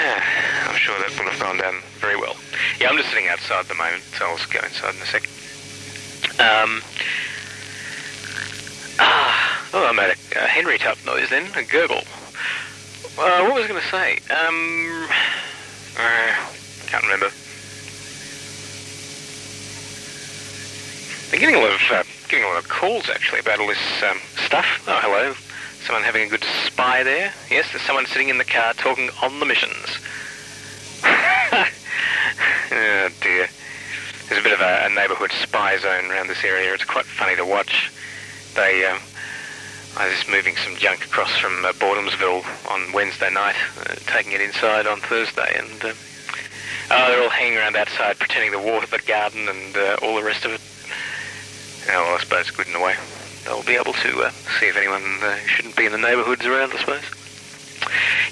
I'm sure that would have gone down very well. Yeah, I'm just sitting outside at the moment, so I'll just go inside in a sec. Um, ah, oh, I made a, a Henry type noise then, a gurgle. Uh, what was I going to say? Um, uh, can't remember. I'm getting a lot of uh, getting a lot of calls actually about all this um, stuff. Oh, hello. Someone having a good spy there. Yes, there's someone sitting in the car talking on the missions. oh dear. There's a bit of a, a neighbourhood spy zone around this area. It's quite funny to watch. They, um, I was just moving some junk across from uh, Boredomsville on Wednesday night, uh, taking it inside on Thursday, and uh, oh, they're all hanging around outside pretending to water the garden and uh, all the rest of it. Oh, well, I suppose it's good in a way. They'll be able to uh, see if anyone uh, shouldn't be in the neighbourhoods around, I suppose.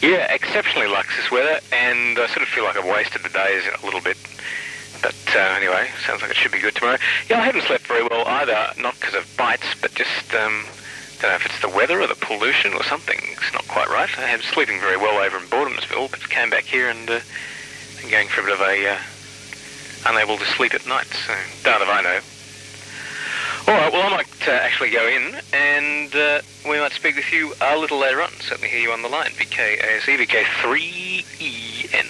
Yeah, exceptionally this weather, and I sort of feel like I've wasted the days a little bit. But uh, anyway, sounds like it should be good tomorrow. Yeah, I haven't slept very well either, not because of bites, but just, um, don't know if it's the weather or the pollution or something. It's not quite right. I am sleeping very well over in Boredomsville, but came back here and uh, I'm going for a bit of a uh, unable to sleep at night, so don't if I know. All right, well, I might uh, actually go in and uh, we might speak with you a little later on. Certainly hear you on the line. VKASE, VK3EN.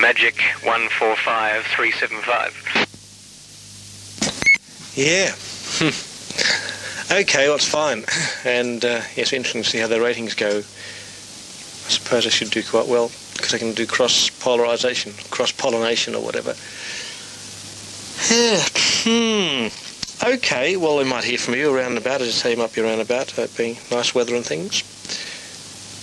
Magic 145375. Yeah. okay, well, it's fine. And uh, yes, interesting to see how the ratings go. I suppose I should do quite well because I can do cross polarization, cross pollination, or whatever. Yeah. Hmm. Okay, well, we might hear from you around about. As you might be around about, uh, being nice weather and things.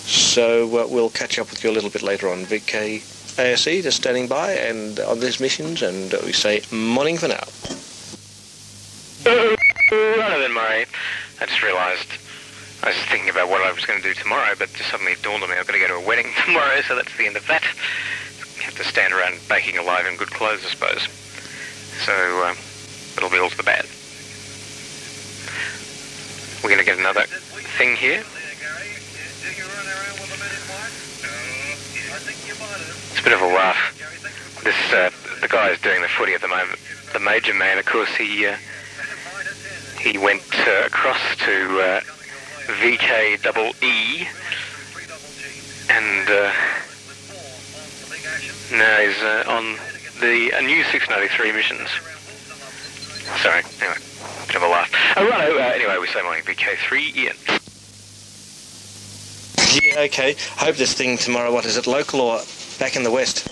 So uh, we'll catch up with you a little bit later on. VK ASE just standing by and on these missions, and we say morning for now. Right then, Murray. I just realised I was thinking about what I was going to do tomorrow, but just suddenly it dawned on me I've got to go to a wedding tomorrow, so that's the end of that. Have to stand around baking alive in good clothes, I suppose. So uh, it'll be all to the bad. We're going to get another thing here. It's a bit of a laugh. This uh, the guy is doing the footy at the moment. The major man, of course, he uh, he went uh, across to uh, VK double E, and uh, now he's uh, on the new 693 missions. Sorry, anyway, bit of a laugh. Oh, right, uh, anyway, we say morning VK3EN. Yeah, okay. Hope this thing tomorrow, what is it, local or back in the west?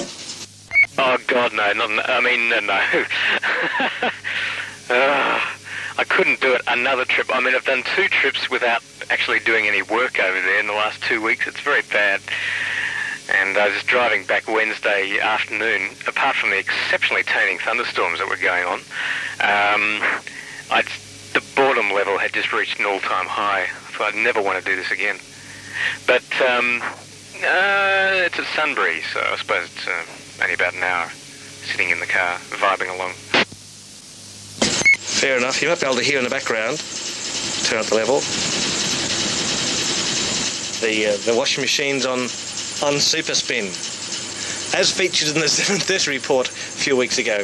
Oh God, no, not. I mean, no. no. Ah, I couldn't do it another trip. I mean, I've done two trips without actually doing any work over there in the last two weeks. It's very bad. And I was driving back Wednesday afternoon. Apart from the exceptionally toning thunderstorms that were going on, um, the boredom level had just reached an all-time high. So I'd never want to do this again. But um, uh, it's at Sunbury, so I suppose it's uh, only about an hour sitting in the car, vibing along. Fair enough. You might be able to hear in the background. Turn up the level. The uh, the washing machine's on on super spin, as featured in the 730 report a few weeks ago.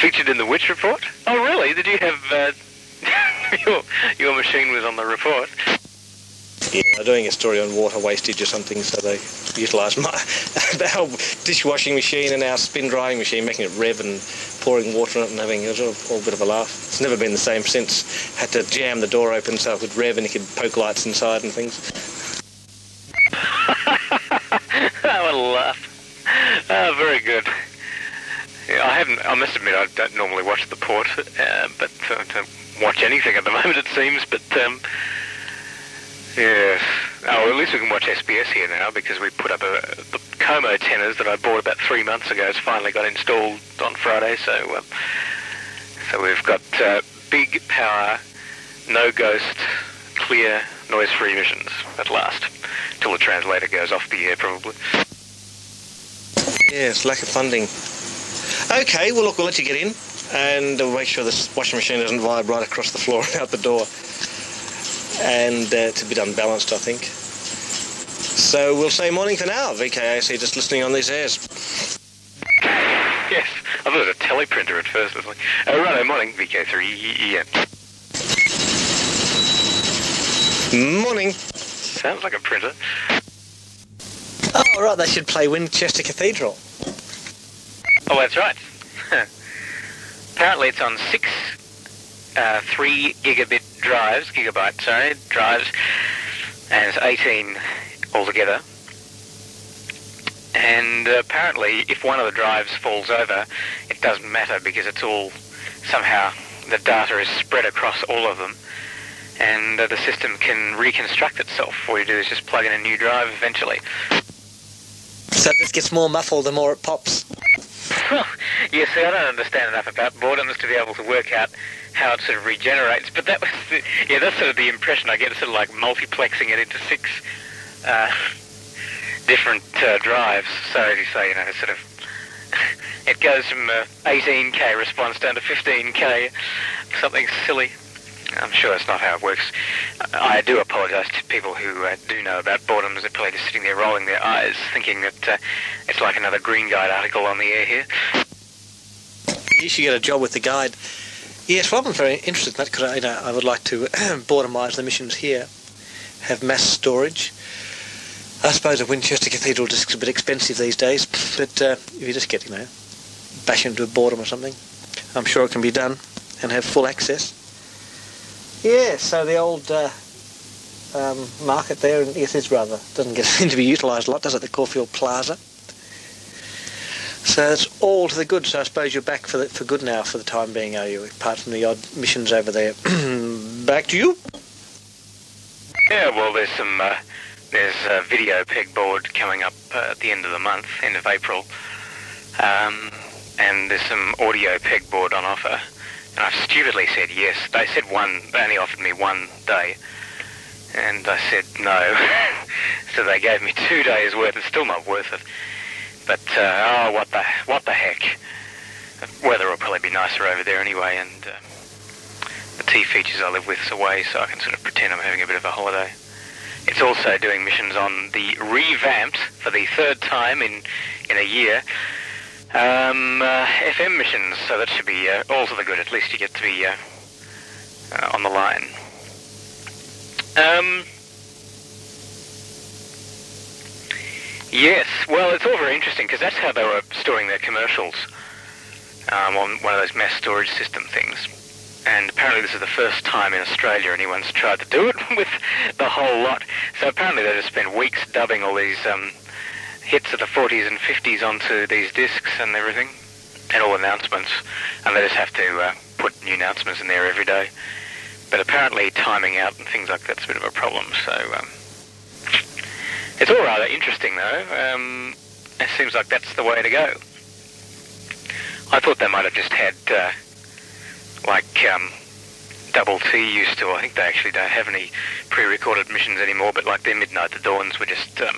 Featured in the Witch report? Oh, really? Did you have uh, your your machine was on the report? Yeah, they're doing a story on water wastage or something, so they utilise my our dishwashing machine and our spin drying machine, making it rev and pouring water in it and having it all, all a bit of a laugh. It's never been the same since. Had to jam the door open so it could rev and you could poke lights inside and things. what a laugh. Oh, very good. Yeah, I haven't. I must admit, I don't normally watch the port, uh, but uh, don't watch anything at the moment. It seems, but um, yes. Oh, well, at least we can watch SBS here now because we put up a, the Como tenors that I bought about three months ago. It's finally got installed on Friday, so um, so we've got uh, big power, no ghost, clear, noise-free missions at last. Till the translator goes off the air, probably. Yes, lack of funding. Okay, well, look, we'll let you get in and we'll make sure this washing machine doesn't vibe right across the floor and out the door. And uh, it's a bit unbalanced, I think. So we'll say morning for now, VKAC, just listening on these airs. Yes, I thought it was a teleprinter at first. I was like, oh, right, morning, VK3, yeah. Morning. Sounds like a printer. Oh, right, they should play Winchester Cathedral. Oh, that's right. Apparently it's on six uh, three gigabit drives, gigabyte, sorry, drives, and it's 18 altogether. And apparently, if one of the drives falls over, it doesn't matter because it's all somehow the data is spread across all of them, and uh, the system can reconstruct itself. All you do is just plug in a new drive eventually. So this gets more muffled the more it pops. Well, yeah, see, I don't understand enough about boredoms to be able to work out how it sort of regenerates. But that was, the, yeah, that's sort of the impression I get. Sort of like multiplexing it into six uh, different uh, drives. So as you say, you know, sort of, it goes from uh, 18k response down to 15k, something silly. I'm sure that's not how it works. I do apologise to people who uh, do know about boredoms. They're probably just sitting there rolling their eyes, thinking that uh, it's like another Green Guide article on the air here. You should get a job with the guide. Yes, well, I'm very interested in that because you know, I would like to boredomise the missions here, have mass storage. I suppose a Winchester Cathedral is a bit expensive these days, but uh, if you just get, you know, bash into a boredom or something, I'm sure it can be done and have full access. Yeah, so the old uh, um, market there in East rather doesn't get seem to be utilised a lot, does it? The Caulfield Plaza. So it's all to the good. So I suppose you're back for the, for good now for the time being, are you? Apart from the odd missions over there. back to you. Yeah, well, there's some uh, there's a video pegboard coming up uh, at the end of the month, end of April, um, and there's some audio pegboard on offer. And I've stupidly said yes. They said one. They only offered me one day, and I said no. so they gave me two days worth. It's still not worth it. But uh, oh, what the what the heck? The weather will probably be nicer over there anyway, and uh, the T features I live with's away, so I can sort of pretend I'm having a bit of a holiday. It's also doing missions on the revamped for the third time in in a year um, uh, FM missions. So that should be uh, all to the good. At least you get to be uh, uh, on the line. Um, yes, well, it's all very interesting because that's how they were storing their commercials um, on one of those mass storage system things. And apparently, this is the first time in Australia anyone's tried to do it with the whole lot. So apparently, they just spent weeks dubbing all these um, hits of the 40s and 50s onto these discs and everything, and all announcements, and they just have to uh, put new announcements in there every day. But apparently, timing out and things like that's a bit of a problem. So um, it's all rather interesting, though. Um, it seems like that's the way to go. I thought they might have just had uh, like um, Double T used to. I think they actually don't have any pre-recorded missions anymore, but like their Midnight to Dawns were just um,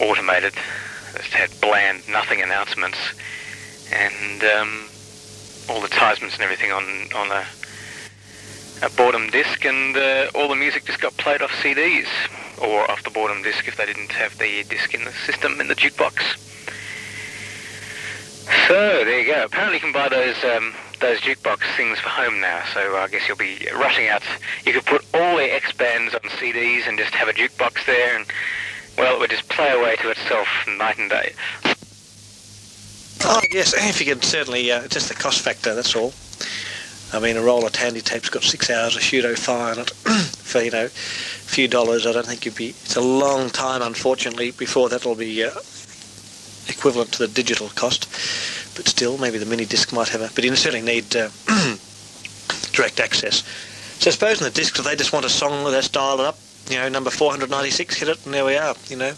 automated. Just had bland, nothing announcements, and um, all the advertisements and everything on on a, a boredom disc, and uh, all the music just got played off CDs or off the boredom disc if they didn't have the disc in the system in the jukebox. So there you go. Apparently, you can buy those um, those jukebox things for home now. So I guess you'll be rushing out. You could put all the X bands on CDs and just have a jukebox there, and well, it would just play away to itself night and day. Oh yes, if you can certainly uh, just the cost factor. That's all. I mean, a roll of Tandy tape's got six hours of pseudo fire on it for you know a few dollars. I don't think you'd be. It's a long time, unfortunately, before that'll be uh, equivalent to the digital cost. But still, maybe the mini disc might have a. But you certainly need uh, direct access. So I suppose in the discs, if they just want a song, let's dial it up. You know, number 496, hit it, and there we are. You know,